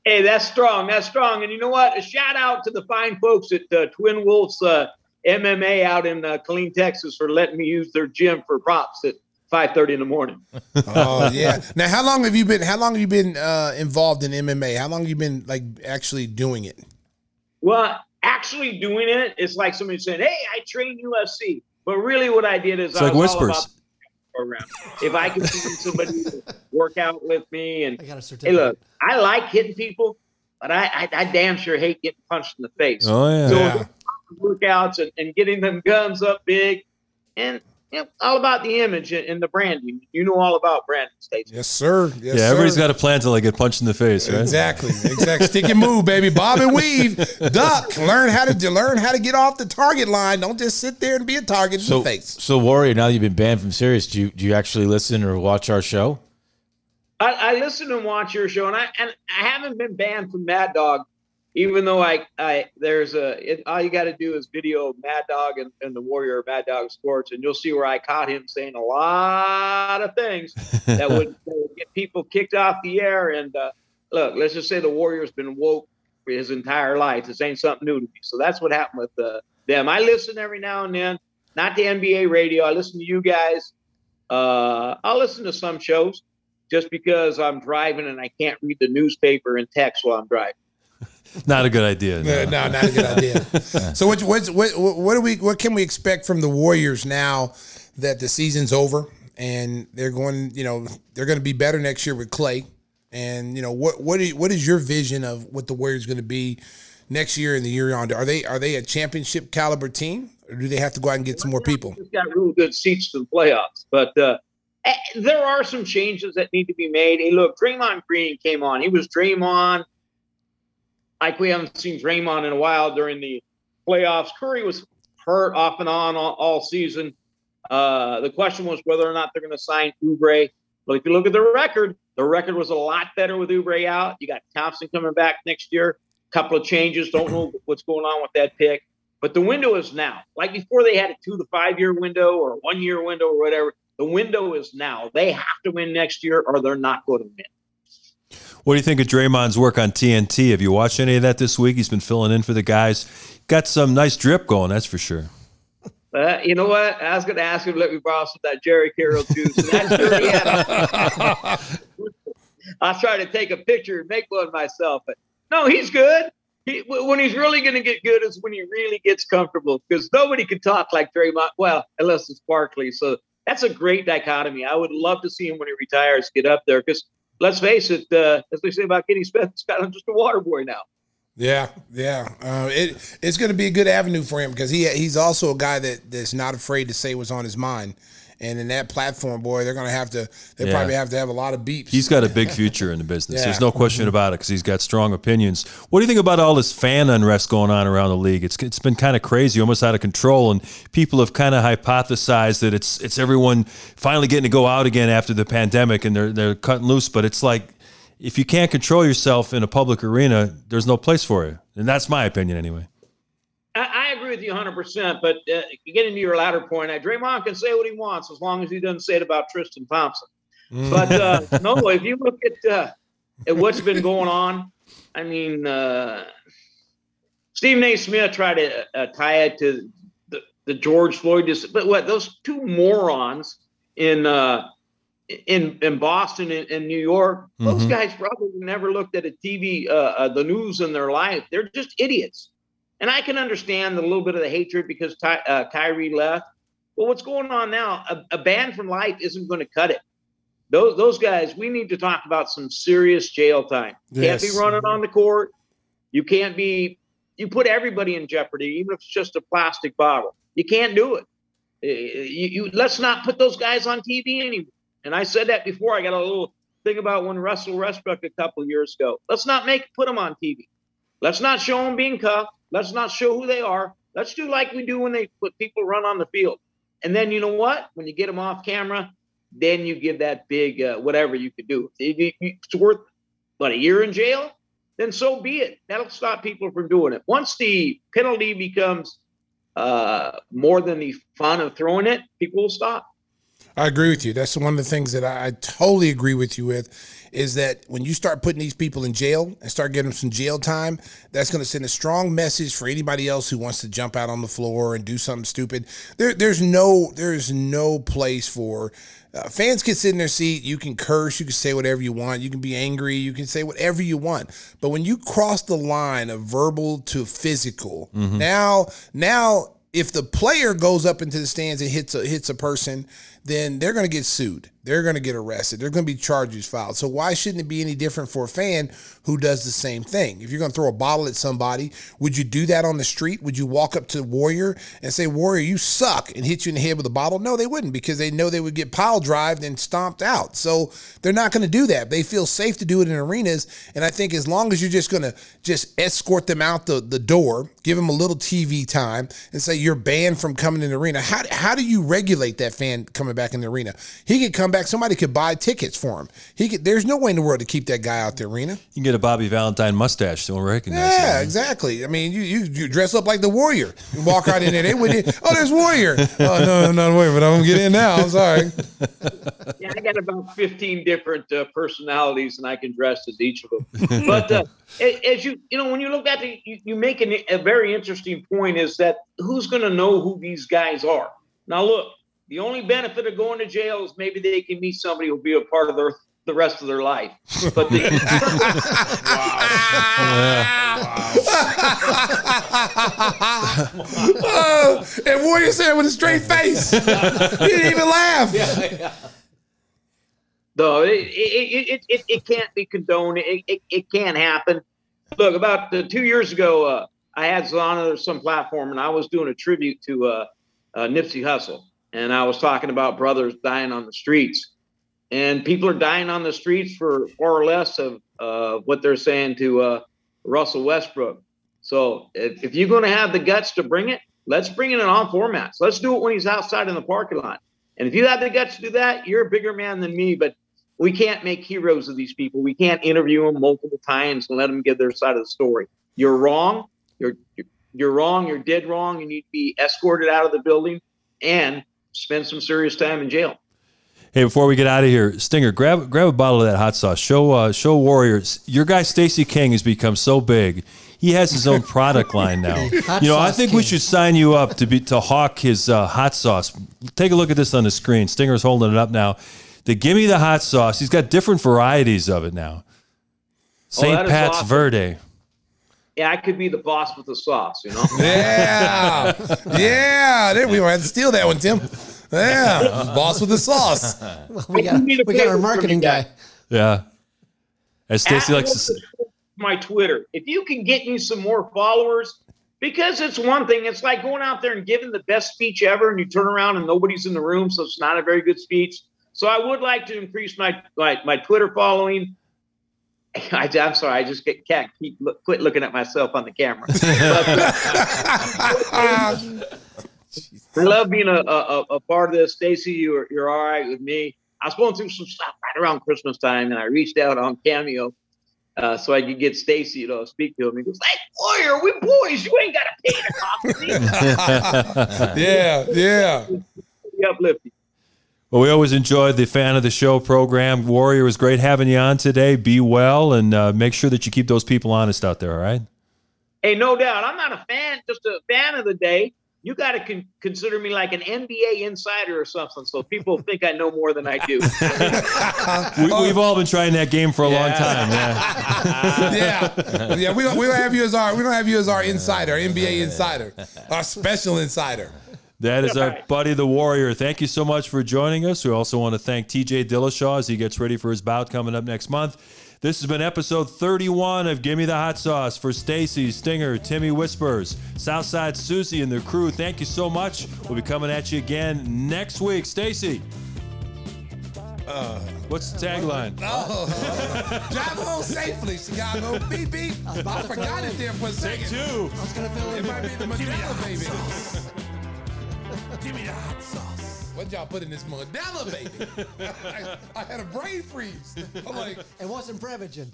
H: Hey, that's strong. That's strong. And you know what? A shout out to the fine folks at uh, Twin Wolves uh, MMA out in uh, Killeen, Texas, for letting me use their gym for props at 5:30 in the morning.
E: Oh yeah. Now, how long have you been? How long have you been uh, involved in MMA? How long have you been like actually doing it?
H: Well, actually doing it, it's like somebody saying, "Hey, I train UFC," but really, what I did is
D: It's
H: I
D: like
H: was
D: whispers.
H: about program. If I can see somebody work out with me, and
A: I got a
H: hey,
A: certificate.
H: look, I like hitting people, but I, I, I damn sure hate getting punched in the face.
D: Oh yeah.
H: So
E: Yeah.
H: workouts and, and getting them guns up big, and you know, all about the image and, and the branding. You know all about branding, States.
E: Yes, sir. Yes,
D: yeah, everybody's
E: sir.
D: got a plan till they get punched in the face, right?
E: Exactly. Exactly. Stick and move, baby. Bob and weave. Duck. Learn how to learn how to get off the target line. Don't just sit there and be a target in
F: So,
E: the face.
F: so Warrior, now that you've been banned from Sirius, do you do you actually listen or watch our show?
H: I, I listen and watch your show, and I and I haven't been banned from Mad Dog, even though I I there's a it, all you got to do is video Mad Dog and, and the Warrior Mad Dog Sports, and you'll see where I caught him saying a lot of things that would, that would get people kicked off the air. And uh, look, let's just say the Warrior's been woke for his entire life. This ain't something new to me. So that's what happened with uh, them. I listen every now and then, not the NBA radio. I listen to you guys. Uh, I'll listen to some shows just because I'm driving and I can't read the newspaper and text while I'm driving.
D: Not a good idea.
E: No,
D: no.
E: no, not a good idea. so what, what, what, what do we, what can we expect from the Warriors now that the season's over and they're going, you know, they're going to be better next year with Clay. And you know what, what, is, what is your vision of what the Warriors going to be next year and the year on? Are they, are they a championship caliber team, or do they have to go out and get some more people?
H: Just got real good seats to the playoffs, but uh, eh, there are some changes that need to be made. Hey, look, Draymond Green came on. He was Draymond, like we haven't seen Draymond in a while during the playoffs. Curry was hurt off and on all, all season. Uh, the question was whether or not they're going to sign Oubre. But if you look at the record, the record was a lot better with Oubre out. You got Thompson coming back next year. Couple of changes. Don't know what's going on with that pick. But the window is now. Like before, they had a two to five year window or one year window or whatever. The window is now. They have to win next year or they're not going to win.
D: What do you think of Draymond's work on TNT? Have you watched any of that this week? He's been filling in for the guys. Got some nice drip going, that's for sure.
H: Uh, you know what? I was going to ask him to let me borrow some of that Jheri curl juice. I'll try to take a picture and make one myself. But no, he's good. He, when he's really going to get good is when he really gets comfortable because nobody can talk like Draymond. Well, unless it's Barkley. So that's a great dichotomy. I would love to see him when he retires get up there because let's face it, uh, as they say about Kenny Smith, it's kind of just a water boy now.
E: Yeah, yeah. Uh, it it's going to be a good avenue for him because he he's also a guy that that's not afraid to say what's on his mind. And in that platform, boy, they're going to have to. They
D: Yeah.
E: probably have to have a lot of beeps.
D: He's got a big future in the business.
E: Yeah.
D: There's no question about it because he's got strong opinions. What do you think about all this fan unrest going on around the league? It's it's been kind of crazy, almost out of control, and people have kind of hypothesized that it's it's everyone finally getting to go out again after the pandemic and they're they're cutting loose. But it's like if you can't control yourself in a public arena, there's no place for you, and that's my opinion anyway.
H: I, I agree with you 100%. But uh, getting to your latter point, I, Draymond can say what he wants as long as he doesn't say it about Tristan Thompson. But uh, no, if you look at, uh, at what's been going on, I mean, uh, Stephen A. Smith tried to uh, tie it to the, the George Floyd, dis- but what those two morons in uh, in in Boston and, and New York, those
D: Mhm.
H: guys probably never looked at a TV, uh, uh, the news in their life. They're just idiots. And I can understand a little bit of the hatred because Ty, uh, Kyrie left. But what's going on now? A, a ban from life isn't going to cut it. Those those guys, we need to talk about some serious jail time. Can't be running on the court. You can't be. You put everybody in jeopardy, even if it's just a plastic bottle. You can't do it. Uh, You, you let's not put those guys on TV anymore. And I said that before. I got a little thing about when Russell Westbrook a couple of years ago. Let's not make put them on TV. Let's not show them being cuffed. Let's not show who they are. Let's do like we do when they put people run on the field. And then you know what? When you get them off camera, then you give that big uh, whatever you could do. It's worth what a year in jail, then so be it. That'll stop people from doing it. Once the penalty becomes uh, more than the fun of throwing it, people will stop.
E: I agree with you. That's one of the things that I, I totally agree with you with is that when you start putting these people in jail and start giving them some jail time, that's going to send a strong message for anybody else who wants to jump out on the floor and do something stupid. There, there's no, there's no place for uh, fans can sit in their seat. You can curse, you can say whatever you want, you can be angry, you can say whatever you want. But when you cross the line of verbal to physical, now, now if the player goes up into the stands and hits a hits a person, then they're going to get sued. They're going to get arrested. There's going to be charges filed. So why shouldn't it be any different for a fan who does the same thing? If you're going to throw a bottle at somebody, would you do that on the street? Would you walk up to Warrior and say, "Warrior, you suck," and hit you in the head with a bottle? No, they wouldn't because they know they would get pile drived and stomped out. So they're not going to do that. They feel safe to do it in arenas, and I think as long as you're just going to just escort them out the, the door, give them a little TV time, and say you're banned from coming in the arena. How, how do you regulate that fan coming back in the arena? He could come back. Somebody could buy tickets for him. He could. There's no way in the world to keep that guy out the arena.
D: You can get a Bobby Valentine mustache, so we'll recognize him.
E: Yeah,
D: him.
E: exactly. I mean, you, you you dress up like the Warrior. You walk right in there. They would. Oh, there's Warrior. Oh no, I'm not Warrior, but I'm gonna get in now. I'm sorry.
H: Yeah, I got about 15 different uh, personalities, and I can dress as each of them. But uh, as you, you know, when you look at it, you, you make an, a very interesting point is that who's going to know who these guys are? Now, look, the only benefit of going to jail is maybe they can meet somebody who'll be a part of their the rest of their life. But the,
E: Uh, and Warrior said with a straight face. he didn't even laugh.
H: No, it it, it, it, it can't be condoned. It, it, it can't happen. Look, about uh, two years ago, uh, I had on some platform and I was doing a tribute to uh, uh, Nipsey Hussle. And I was talking about brothers dying on the streets. And people are dying on the streets for far less of uh, what they're saying to uh, Russell Westbrook. So if, if you're going to have the guts to bring it, let's bring it in all formats. Let's do it when he's outside in the parking lot. And if you have the guts to do that, you're a bigger man than me. But we can't make heroes of these people. We can't interview them multiple times and let them give their side of the story. You're wrong. You're you're, you're wrong. You're dead wrong. You need to be escorted out of the building and spend some serious time in jail.
D: Hey, before we get out of here, Stinger, grab grab a bottle of that hot sauce. Show uh, show Warriors. Your guy Stacy King has become so big. He has his own product line now.
A: Hot
D: you know, I
A: Sauce
D: think we should sign you up to be to hawk his uh, hot sauce. Take a look at this on the screen. Stinger's holding it up now. The Gimme the Hot Sauce. He's got different varieties of it now. St.
H: Oh,
D: Pat's
H: awesome.
D: Verde.
H: Yeah, I could be the boss with the sauce, you know?
E: Yeah, yeah. There we go. I had to steal that one, Tim. Yeah, boss with the sauce.
A: We got, we got our marketing guy.
D: Yeah. As Stacy likes to say.
H: my Twitter. If you can get me some more followers, because it's one thing, it's like going out there and giving the best speech ever, and you turn around and nobody's in the room, so it's not a very good speech. So I would like to increase my my, my Twitter following. I, am sorry, I just get, can't keep look, quit looking at myself on the camera. I love being a, a, a part of this. Stacy, you're you're all right with me. I was going through some stuff right around Christmas time, and I reached out on Cameo uh, so I could get Stacy to speak to him. He goes, "Hey, Warrior, we boys. You ain't got to pay to talk to me."
E: Yeah, yeah.
H: Be uplifting.
D: Well, we always enjoyed the fan of the show program. Warrior, it was great having you on today. Be well and uh, make sure that you keep those people honest out there, all right?
H: Hey, no doubt. I'm not a fan, just a fan of the day. You got to con- consider me like an NBA insider or something, so people think I know more than I do.
D: We, we've all been trying that game for a long time. Yeah.
E: yeah, yeah. We don't, we don't have you as our we don't have you as our insider, NBA insider, our special insider.
D: That is our buddy, the Warrior. Thank you so much for joining us. We also want to thank TJ Dillashaw as he gets ready for his bout coming up next month. This has been episode 31 of Gimme the Hot Sauce for Stacy, Stinger, Timmy Whispers, Southside Susie, and their crew. Thank you so much. We'll be coming at you again next week. Stacy. Uh, What's the tagline?
E: Oh, drive home safely, Chicago. Beep beep. I forgot it there for a second.
D: Take Two.
A: I was gonna fill
E: It
A: in.
E: might be the Modelo, baby. Give me the hot sauce. What y'all put in this Modelo, baby? I, I had a brain freeze. I'm like,
A: It wasn't Prevagen.